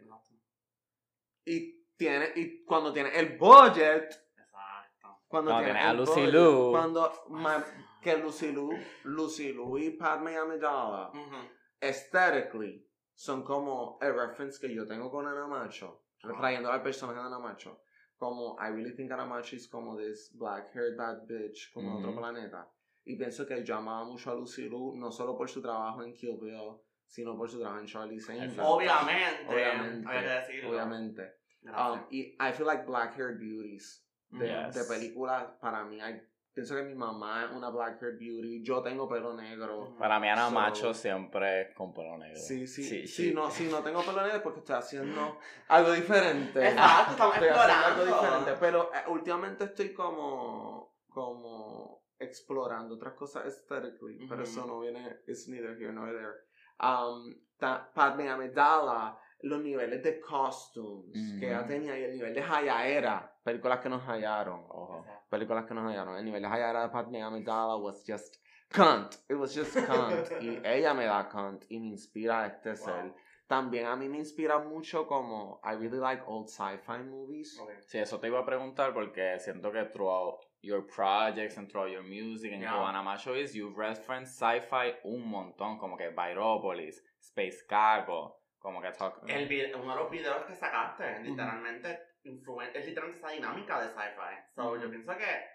Y, tiene, y cuando tiene el budget,
Exacto.
cuando,
Cuando
tiene
tiene a
el
Lucy
budget,
Liu.
Cuando ma- que Lucy Liu y Padme Amidala
Ujú.
aesthetically son como el reference que yo tengo con Ana Macho,
Ah.
trayendo al personaje de Ana Macho. Como I really think Ana Macho is como this black haired bad bitch, como de
Ujú.
otro planeta. Y pienso que yo amaba mucho a Lucy Liu, no solo por su trabajo en Kill Bill, sino por su trabajo en Charlie's Angels.
Exacto.
Obviamente.
Obviamente.
Había que decirlo.
Obviamente. Um, y I feel like black haired beauties de,
Yes.
de películas para mí. I- pienso que mi mamá es una black haired beauty. Yo tengo pelo negro.
Para mí Ana
So-
Macho siempre es con pelo negro.
Sí, sí, sí,
sí.
no, sí, no tengo pelo negro porque estoy haciendo algo diferente.
Exacto, estamos
Estoy haciendo algo
explorando.
diferente. Pero eh, últimamente estoy como, como explorando otras cosas aesthetically. Pero
Ujú.
eso no viene, it's neither here nor there. Um, ta- Padme Amidala, los niveles de costumes que ella tenía y el nivel de Hayaera, películas que nos hallaron.
Ojo.
películas que nos hallaron. El nivel de Hayara de Padme Amidala was just cunt. It was just cunt. y ella me da cunt y me inspira a este
Wow.
ser. también a mí me inspira mucho como I really like old sci-fi movies.
Sí, eso te iba a preguntar porque siento que throughout your projects and throughout your music and yeah. Macho is, you've referenced sci-fi un montón, como que Byropolis, Space Cago, como que talk...
El uno de los videos que sacaste, literalmente, es literalmente esa dinámica de sci-fi. So, yo pienso que...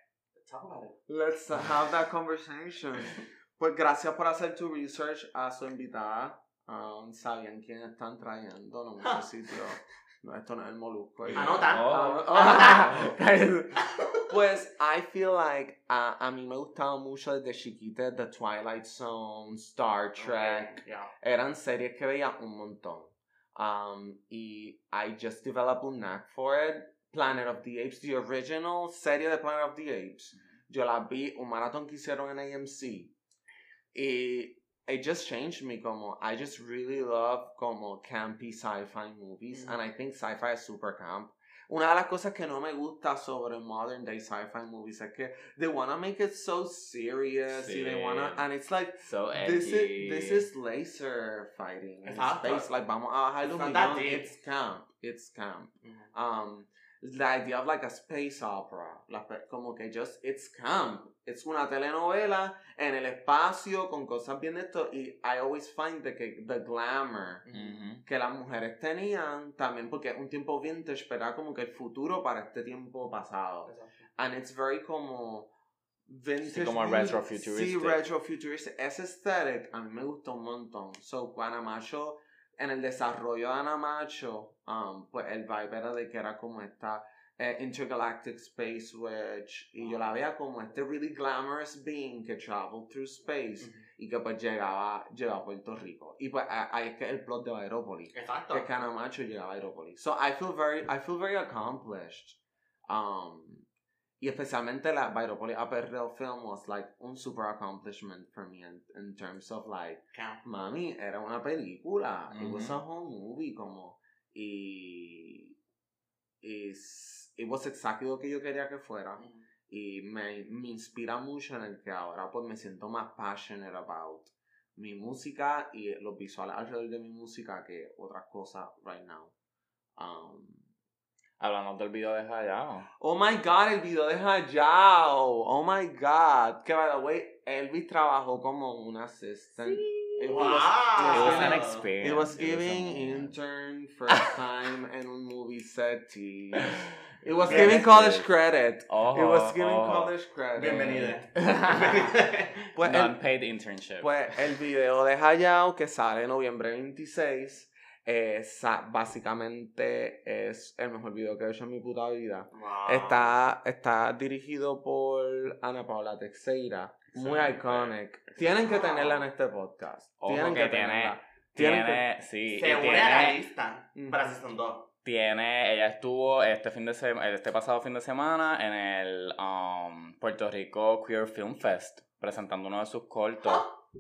Talk about it.
Let's have that conversation. pues gracias por hacer tu research a su invitada. Um, sabían quién están trayendo, no muchos sitios. No, esto no es el molusco.
Anota.
Oh. Ah, pues, I feel like uh, a mí me gustaba mucho desde chiquita The Twilight Zone, Star Trek. Eran series que veía un montón. Um, y I just developed a knack for it. Planet of the Apes, the original serie de Planet of the Apes. Yo la vi, un maratón que hicieron en AMC. Y it just changed me como I just really love como campy sci-fi movies and I think sci-fi is super camp. Una de las cosas que no me gusta sobre modern day sci-fi movies es que they wanna make it so serious sí. they wanna and it's like
so
this is this is laser fighting in space. Like vamos a it's camp. It's camp. Um the idea of like a space opera, como que just it's camp, it's una telenovela en el espacio con cosas bien de esto y I always find the, the glamour que las mujeres tenían también porque es un tiempo vintage, pero era como que el futuro para este tiempo pasado. And it's very como vintage.
Sí, como retrofuturistic.
Sí, retrofuturistic. Ese aesthetic a mí me gustó un montón. So, Macho en el desarrollo de Anamacho, um, pues el vibe era de que era como esta eh, intergalactic space witch y yo la veía como este really glamorous being que traveled through space y que pues llegaba, llegaba a Puerto Rico. Y pues ahí es que el plot de Aerópolis
exacto.
que Anamacho llegaba a Aerópolis so I feel very I feel very accomplished um y especialmente la Byropolis Upper Real Film was like un super accomplishment for me in, in terms of like, mami, era una película. It was a whole movie como. Y. Is, it was exactly lo que yo quería que fuera. Y me, me inspira mucho en el que ahora pues me siento más passionate about mi música y los visuales alrededor de mi música que otras cosas right now. Um,
Hablamos del video de Hayao.
Oh my god, el video de Hayao. Oh my god. Que by the way, Elvis trabajó como un assistant.
Sí. It
was, wow. it was an experience.
It was giving it was intern first time un movie set. It was giving college credit.
Oh,
it was giving oh. college credit.
Bienvenida.
pues Non-paid internship.
Pues el video de Hayao que sale en noviembre 26 básicamente es el mejor video que he hecho en mi puta vida. Está, está dirigido por Ana Paula Teixeira. Muy iconic. Tienen que tenerla en este podcast. Tienen que, tenerla.
Tiene, tiene sí.
Se une a la lista para Season 2.
Tiene, ella estuvo este fin de semana, este pasado fin de semana en el um, Puerto Rico Queer Film Fest presentando uno de sus cortos.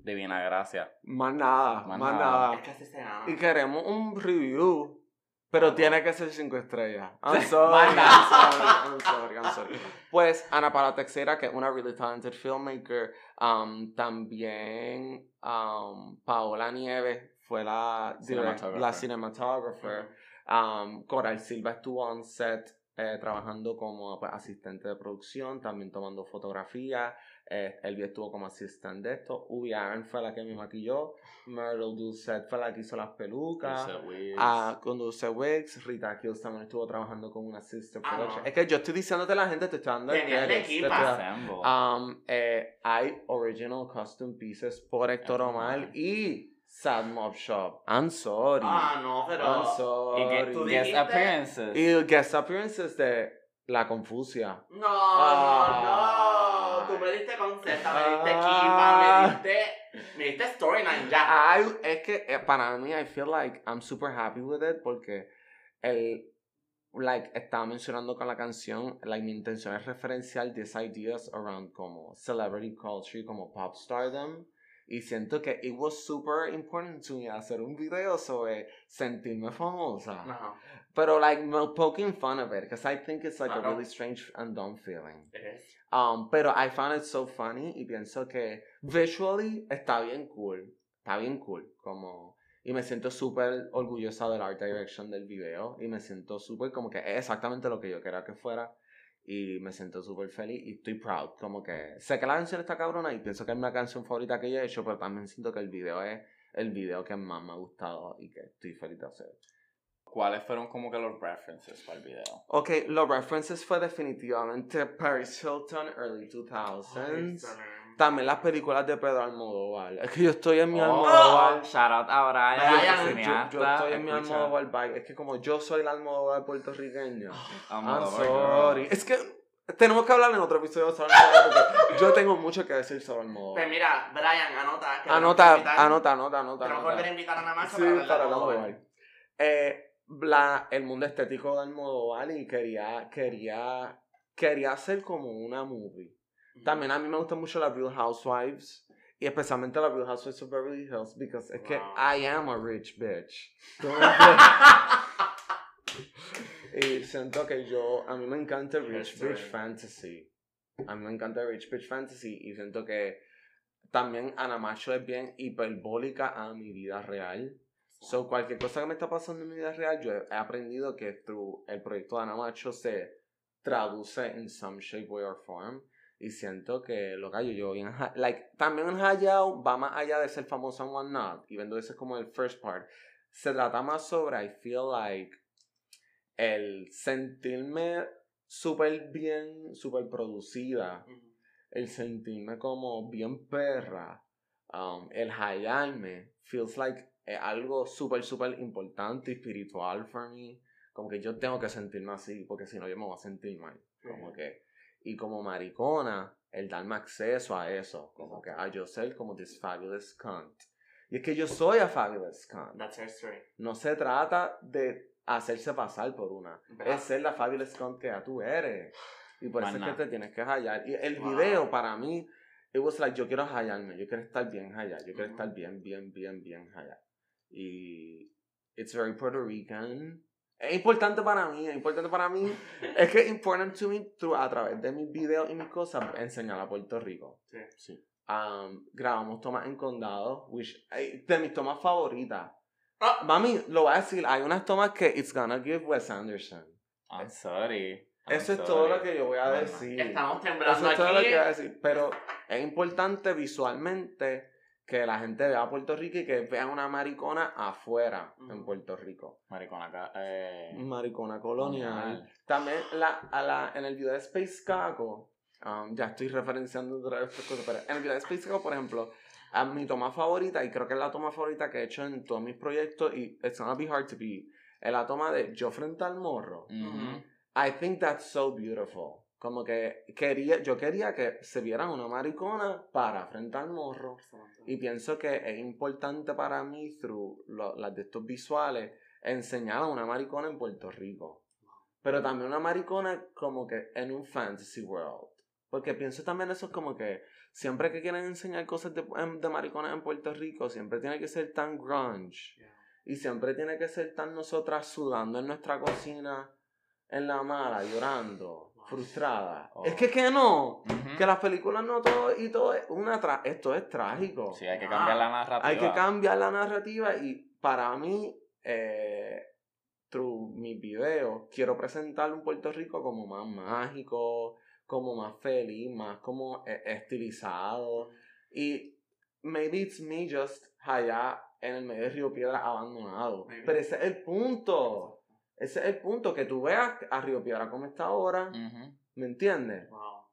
Divina gracia.
Más nada, más, nada.
Es que se
Y queremos un review. Pero tiene que ser cinco estrellas. I'm sorry, I'm sorry, I'm sorry, Pues Ana Paula Texera, que es una really talented filmmaker, um, también um, Paola Nieves fue la, la cinematographer. Um, Coral Silva estuvo on set eh, trabajando como pues, asistente de producción, también tomando fotografía. Eh, Elvia estuvo como asistente de esto. Ubi Aaron fue la que me maquilló. Myrtle Dulcet fue la que hizo las pelucas. Ah, con Dulce Wigs. Rita Kills también estuvo trabajando con una sister ah, production. Es que yo estoy diciéndote a la gente, te estoy dando
el
um, eh, Hay original custom pieces por Héctor Omar y Sad Mob Shop. I'm sorry.
Ah, no, pero.
I'm sorry.
Y guest appearances.
Y guest appearances de La Confusia.
No, ah. no, no. Tú me diste concepto, me diste ah. me diste. Me diste storyline ya.
Ay, es que eh, para mí, I feel like I'm super happy with it porque el. Like, estaba mencionando con la canción, like, mi intención es referenciar these ideas around como celebrity culture, como pop stardom y siento que it was super important to me hacer un video sobre sentirme famosa. Pero like poking fun of it because I think it's like a really strange and dumb feeling.
It is.
Um, pero I found it so funny y pienso que visually está bien cool. Está bien cool. Como Y me siento súper orgullosa del art direction del video. Y me siento súper como que es exactamente lo que yo quería que fuera. Y me siento súper feliz y estoy proud. Como que sé que la canción está cabrona y pienso que es una canción favorita que yo he hecho, pero también siento que el video es el video que más me ha gustado y que estoy feliz de hacer.
¿Cuáles fueron como que los references para el video?
Ok, los references fue definitivamente Paris Hilton, early 2000s. También las películas de Pedro Almodóvar. Es que yo estoy en mi oh, Almodóvar.
Shout out a Brian,
Brian yo, yo, estoy en mi Almodóvar bike. Es que como yo soy el Almodóvar puertorriqueño. I'm sorry. Es que tenemos que hablar en otro episodio sobre Almodóvar porque yo tengo mucho que decir sobre Almodóvar.
Pues mira, Brian, anota.
Que anota, anota, anota, anota.
Tenemos que volver a invitar a más
sí, para Almodóvar. Eh, la, el mundo estético de Almodóvar y quería, quería, quería hacer como una movie. También a mí me gustan mucho las Real Housewives. Y especialmente las Real Housewives of Beverly Hills. Because es que I am a rich bitch. y siento que yo, a mí me encanta Rich Bitch Fantasy. A mí me encanta Rich Bitch Fantasy. Y siento que también Ana Macho es bien hiperbólica a mi vida real. So, cualquier cosa que me está pasando en mi vida real, yo he aprendido que through el proyecto de Ana Macho se traduce en some shape, way or form. Y siento que lo que yo bien, like, también en Hayao va más allá de ser famoso en One Not, y vendo ese es como el first part. Se trata más sobre, I feel like, el sentirme súper bien, súper producida, el sentirme como bien perra, um, el hallarme, feels like algo súper, súper importante, espiritual for me. Como que yo tengo que sentirme así, porque si no yo me voy a sentir mal. Como que y como maricona, el darme acceso a eso, como que a yo ser como this fabulous cunt. Y es que yo soy a fabulous cunt.
That's history.
No se trata de hacerse pasar por una. Es ser la fabulous cunt que ya tú eres. Y por eso es que te tienes que hallar. Y el video para mí, it was like, yo quiero hallarme, yo quiero estar bien hallar, yo quiero estar bien, bien, bien, bien hallar. Y it's very Puerto Rican. Es importante para mí, es importante para mí. es que es important to me a través de mis videos y mis cosas enseñar a Puerto Rico.
Sí. sí.
Um, grabamos tomas en condado, which, de mis tomas favoritas. Ah. Mami, lo voy a decir, hay unas tomas que it's gonna give Wes Anderson.
I'm sorry.
Eso es todo lo que yo voy a decir.
Estamos temblando
Eso
es
todo lo que voy a decir. Pero es importante visualmente que la gente vea a Puerto Rico y que vean una maricona afuera en Puerto Rico.
Maricona eh,
Maricona colonial. También la, a la, en el video de Space Caco, um, ya estoy referenciando otra vez cosas, pero en el video de Space Caco, por ejemplo, a mi toma favorita, y creo que es la toma favorita que he hecho en todos mis proyectos, y it's gonna be hard to be, es la toma de yo frente al morro. I think that's so beautiful. Como que quería, yo quería que se vieran una maricona para frente al morro. Y pienso que es importante para mí, through las de estos visuales, enseñar a una maricona en Puerto Rico. Pero también una maricona como que en un fantasy world. Porque pienso también eso es como que siempre que quieren enseñar cosas de, de mariconas en Puerto Rico, siempre tiene que ser tan grunge. Y siempre tiene que ser tan nosotras sudando en nuestra cocina, en la mala, llorando frustrada. Es que que no, que las películas no todo y todo es una tra esto es trágico.
Sí, hay que cambiar la narrativa.
Hay que cambiar la narrativa y para mí eh, through mis videos quiero presentar un Puerto Rico como más mágico, como más feliz, más como eh, estilizado y maybe it's me just allá en el medio de Río Piedra abandonado. Pero ese es el punto. Ese es el punto, que tú veas a Río Piedra como está ahora. ¿Me entiendes? Wow.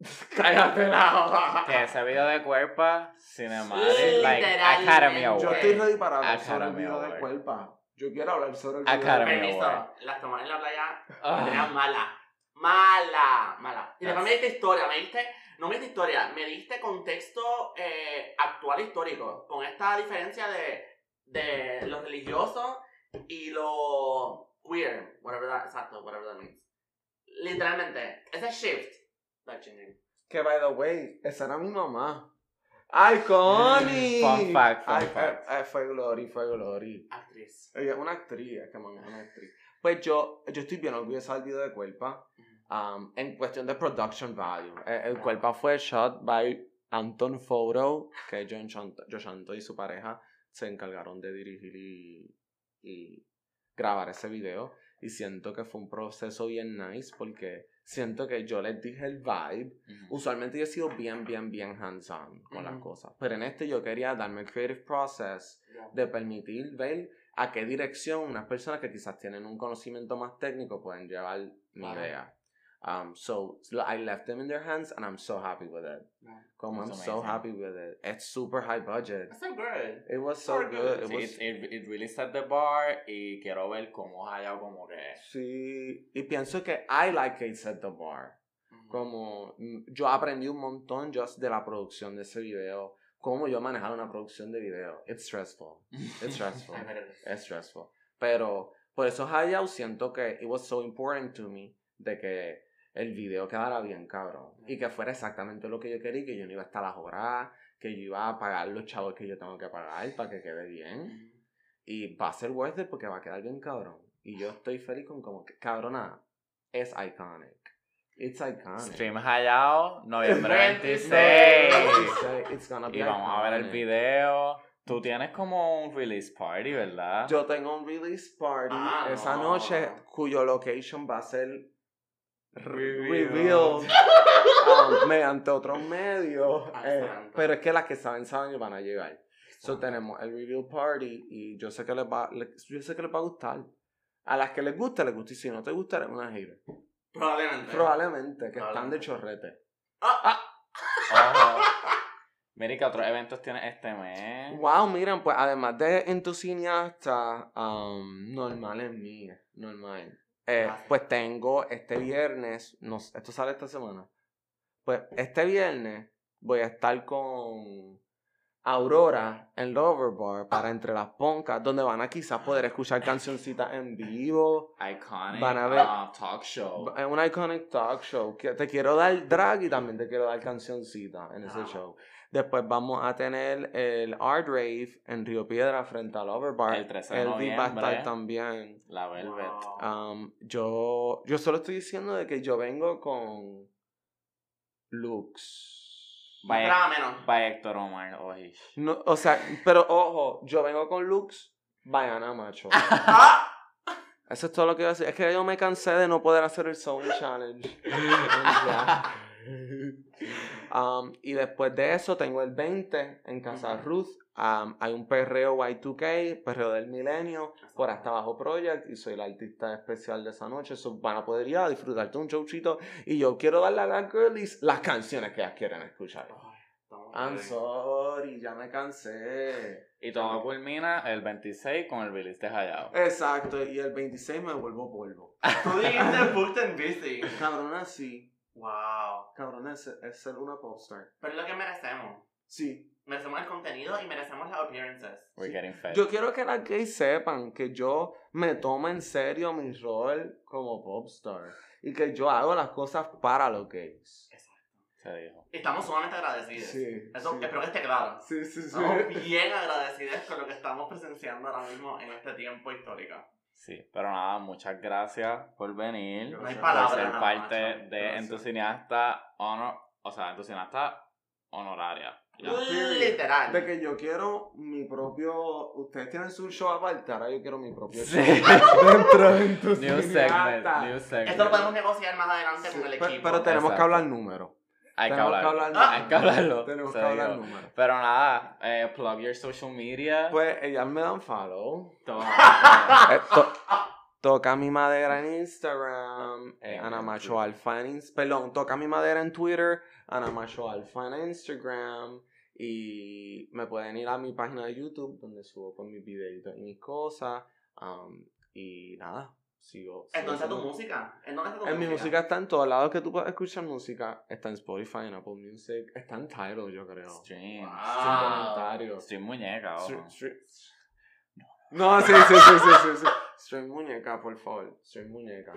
Cállate la
Que ese video de Cuerpa, Cinematic, like Academy Award.
Yo estoy ready para hablar sobre el video de Cuerpa. Yo quiero hablar sobre el video
Academy
de Cuerpa. Las tomas en la playa oh. eran malas. Mala, mala. Y después me diste historia, me diste, no me diste historia, me diste contexto eh, actual histórico, con esta diferencia de, de lo religioso y lo queer, whatever that, exacto, whatever that means. Literalmente, ese shift, that changing.
Que by the way, esa era mi mamá. ¡Ay, Connie!
fun fact, fun
Ay,
fact.
Ay, fue Glory, fue Glory.
Actriz.
Ella es una actriz, es que mamá es una actriz. Pues yo, yo estoy bien orgullosa del video de Cuerpa. Um, en cuestión de production value. El, el Cuerpa fue shot by Anton Photo, que es John Chanto, y su pareja se encargaron de dirigir y, y grabar ese video. Y siento que fue un proceso bien nice porque siento que yo les dije el vibe. Usualmente yo he sido bien, bien, bien hands-on con las cosas. Pero en este yo quería darme el creative process de permitir ver a qué dirección unas personas que quizás tienen un conocimiento más técnico pueden llevar mi idea. Um, so, I left them in their hands and I'm so happy with it. Como I'm so happy with it. It's super high budget.
It's so good.
It was so, good. It,
was, it, it, really set the bar y quiero ver cómo haya como que...
Sí, y pienso que I like it set the bar. Como mm, yo aprendí un montón just de la producción de ese video. Cómo yo manejar una producción de video. It's stressful. It's stressful. It's stressful. Pero por eso Hayao siento que it was so important to me de que el video quedara bien cabrón. Y que fuera exactamente lo que yo quería, que yo no iba a estar a las horas, que yo iba a pagar los chavos que yo tengo que pagar para que quede bien. Y va a ser worth it porque va a quedar bien cabrón. Y yo estoy feliz con como que, cabrona, es iconic. It's iconic.
Stream Hayao, noviembre 26.
It's gonna
be y vamos a ver el video. Tú tienes como un release party, ¿verdad?
Yo tengo un release party ah, esa noche cuyo location va a ser revealed um, mediante otros medios. Eh, pero es que las que saben, saben y van a llegar. So tenemos el reveal party y yo sé que les va, yo sé que les va a gustar. A las que les gusta, les gusta. Y si no te gusta, eres una hater.
Probablemente.
Probablemente, que están de chorrete.
¡Ah! ah.
Mira, ¿qué otros eventos tienes este mes?
Wow, miren, pues además de en tu cineasta, um, normal en mí, normal. Eh, pues tengo este viernes, no, esto sale esta semana. Pues este viernes voy a estar con Aurora en Loverbar para Entre las Poncas, donde van a quizás poder escuchar cancioncitas en vivo.
Iconic
van a ver,
uh, talk show.
Es un iconic talk show. Te quiero dar drag y también te quiero dar cancioncita en ese show. Después vamos a tener el Art Rave en Río Piedra frente al Overbar.
El 13 de noviembre. va a estar
también.
La Velvet.
Um, yo, yo solo estoy diciendo de que yo vengo con looks.
Vaya, vaya Héctor Omar hoy.
No, o sea, pero ojo, yo vengo con looks Bayana macho. Eso es todo lo que voy a decir. Es que yo me cansé de no poder hacer el Sony Challenge. Um, y después de eso tengo el 20 en Casa Ruth. Um, hay un perreo Y2K, perreo del milenio, por hasta abajo project y soy el artista especial de esa noche. So, van a poder ir a disfrutarte un showcito y yo quiero darle a las girlies las canciones que ellas quieren escuchar. I'm sorry, ya me cansé.
Y todo culmina el 26 con el release de Hayao.
Exacto, y el 26 me vuelvo polvo.
Tú dijiste Booked and Busy.
Cabrón, así.
Wow.
Cabrón, es, ser una popstar.
Pero es lo que merecemos.
Sí.
Merecemos el contenido y merecemos las appearances.
We're getting fed.
Yo quiero que las gays sepan que yo me tomo en serio mi rol como popstar. Y que yo hago las cosas para los gays.
Exacto. Estamos sumamente agradecidos.
Sí,
Eso espero que esté claro.
Sí, sí, sí.
Estamos bien agradecidos con lo que estamos presenciando ahora mismo en este tiempo histórico.
Sí, pero nada, muchas gracias por venir.
No hay palabras.
Por ser parte de entusiasta honor, o sea, entusiasta honoraria.
Literal.
De que yo quiero mi propio. Ustedes tienen su show aparte, ahora yo quiero mi propio
show.
Dentro de
New segment, new segment.
Esto lo podemos negociar más adelante con el equipo.
Pero, tenemos que hablar números.
Hay que hablarlo. Hay que hablarlo.
Tenemos que hablar números.
Pero nada, eh, plug your social media.
Pues ellas me dan follow. Eh, toca mi madera en Instagram. Eh, Ana Macho Alfa en Instagram. Perdón, toca mi madera en Twitter. Ana Macho Alfa en Instagram. Y me pueden ir a mi página de YouTube donde subo con mis videitos y mis cosas. Um, y nada, sigo.
¿En dónde está tu música? ¿En dónde está tu
en mi música está en todos lados que tú puedes escuchar música. Está en Spotify, en Apple Music. Está en Tidal, yo creo.
Stream.
Stream comentarios.
Stream muñeca,
No, sí, sí, sí, sí, sí, Stream muñeca, por favor. Stream muñeca.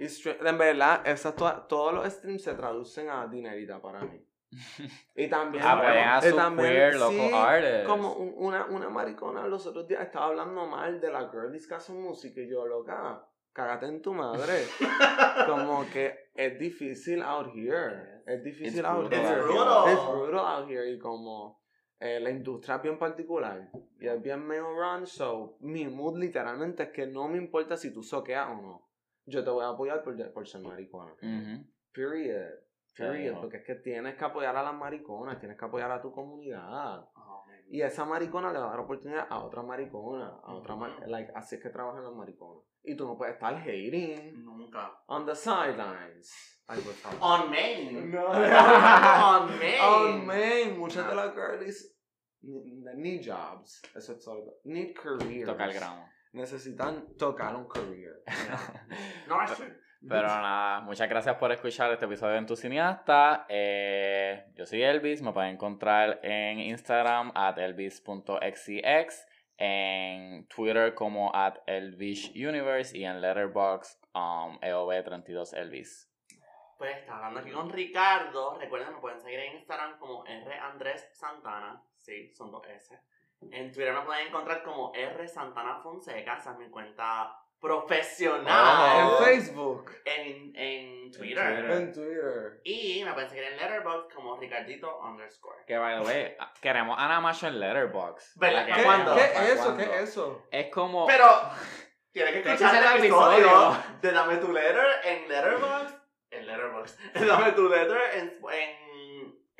Y en verdad, esas todos los streams se traducen a dinerita para mí. Y también,
ah, a su queer local artist.
como una, una maricona los otros días estaba hablando mal de la girlies que hacen música y yo loca cágate en tu madre. como que es difícil out here. Es difícil out here.
It's brutal.
Es brutal out here. Y como eh, la industria es bien particular y es bien male run, so mi mood literalmente es que no me importa si tú soqueas o no. Yo te voy a apoyar por, por ser maricona. Period. Period. Porque es que tienes que apoyar a las mariconas, tienes que apoyar a tu comunidad. Oh, y esa maricona le va a dar oportunidad a otra maricona, a otra like, así es que trabajan las mariconas. Y tú no puedes estar hating.
Nunca.
On the sidelines.
On main. No. on main.
On main. Muchas de las girlies need jobs. Eso es todo. Need careers.
Tocar el gramo.
Necesitan tocar un career.
no, es
Pero nada, muchas gracias por escuchar este episodio de En Tu Cineasta. Eh, yo soy Elvis, me pueden encontrar en Instagram at elvis.xcx, en Twitter como at elvisuniverse y en Letterboxd um, EOB32Elvis.
Pues está hablando aquí con Ricardo. Recuerden, me pueden seguir en Instagram como R Andrés Santana. Sí, son dos S. En Twitter me pueden encontrar como R Santana Fonseca. Esa es mi cuenta profesional.
en Facebook.
En, en, Twitter.
En Twitter.
Y me pueden seguir en Letterboxd como Ricardito underscore.
Que by the way, queremos Ana Macho en Letterboxd.
¿Verdad? ¿Qué, ¿Cuándo? ¿Qué es eso? ¿Qué es eso?
Es como.
Pero. Tienes que escuchar el episodio de Dame tu letter en Letterboxd en Letterboxd. Dame tu letter en, en,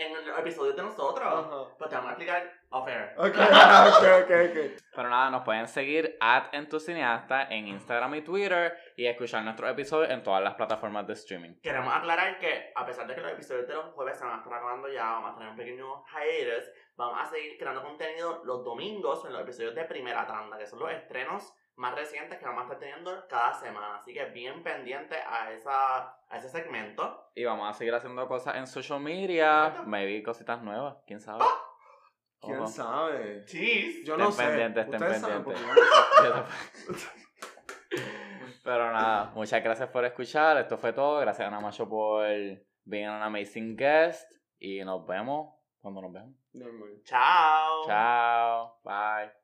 en el episodio de nosotros. Uh Pero te vamos a explicar off air.
Ok, ok, ok, ok.
Pero nada, nos pueden seguir at Entusiasta en Instagram y Twitter y escuchar nuestros episodios en todas las plataformas de streaming.
Queremos aclarar que, a pesar de que los episodios de los jueves se van a estar acabando ya, vamos a tener un pequeño hiatus, vamos a seguir creando contenido los domingos en los episodios de primera tanda, que son los estrenos más recientes que vamos a estar teniendo cada semana. Así que bien pendiente a, esa, a ese segmento.
Y vamos a seguir haciendo cosas en social media. Maybe cositas nuevas. ¿Quién sabe? ¡Ah!
¿Quién sabe?
Cheese.
Yo no
estén
sé.
Pendientes, estén pendientes. Pero nada, muchas gracias por escuchar. Esto fue todo. Gracias a Namacho por being an amazing guest. Y nos vemos cuando nos vemos.
Normal.
Chao.
Chao. Bye.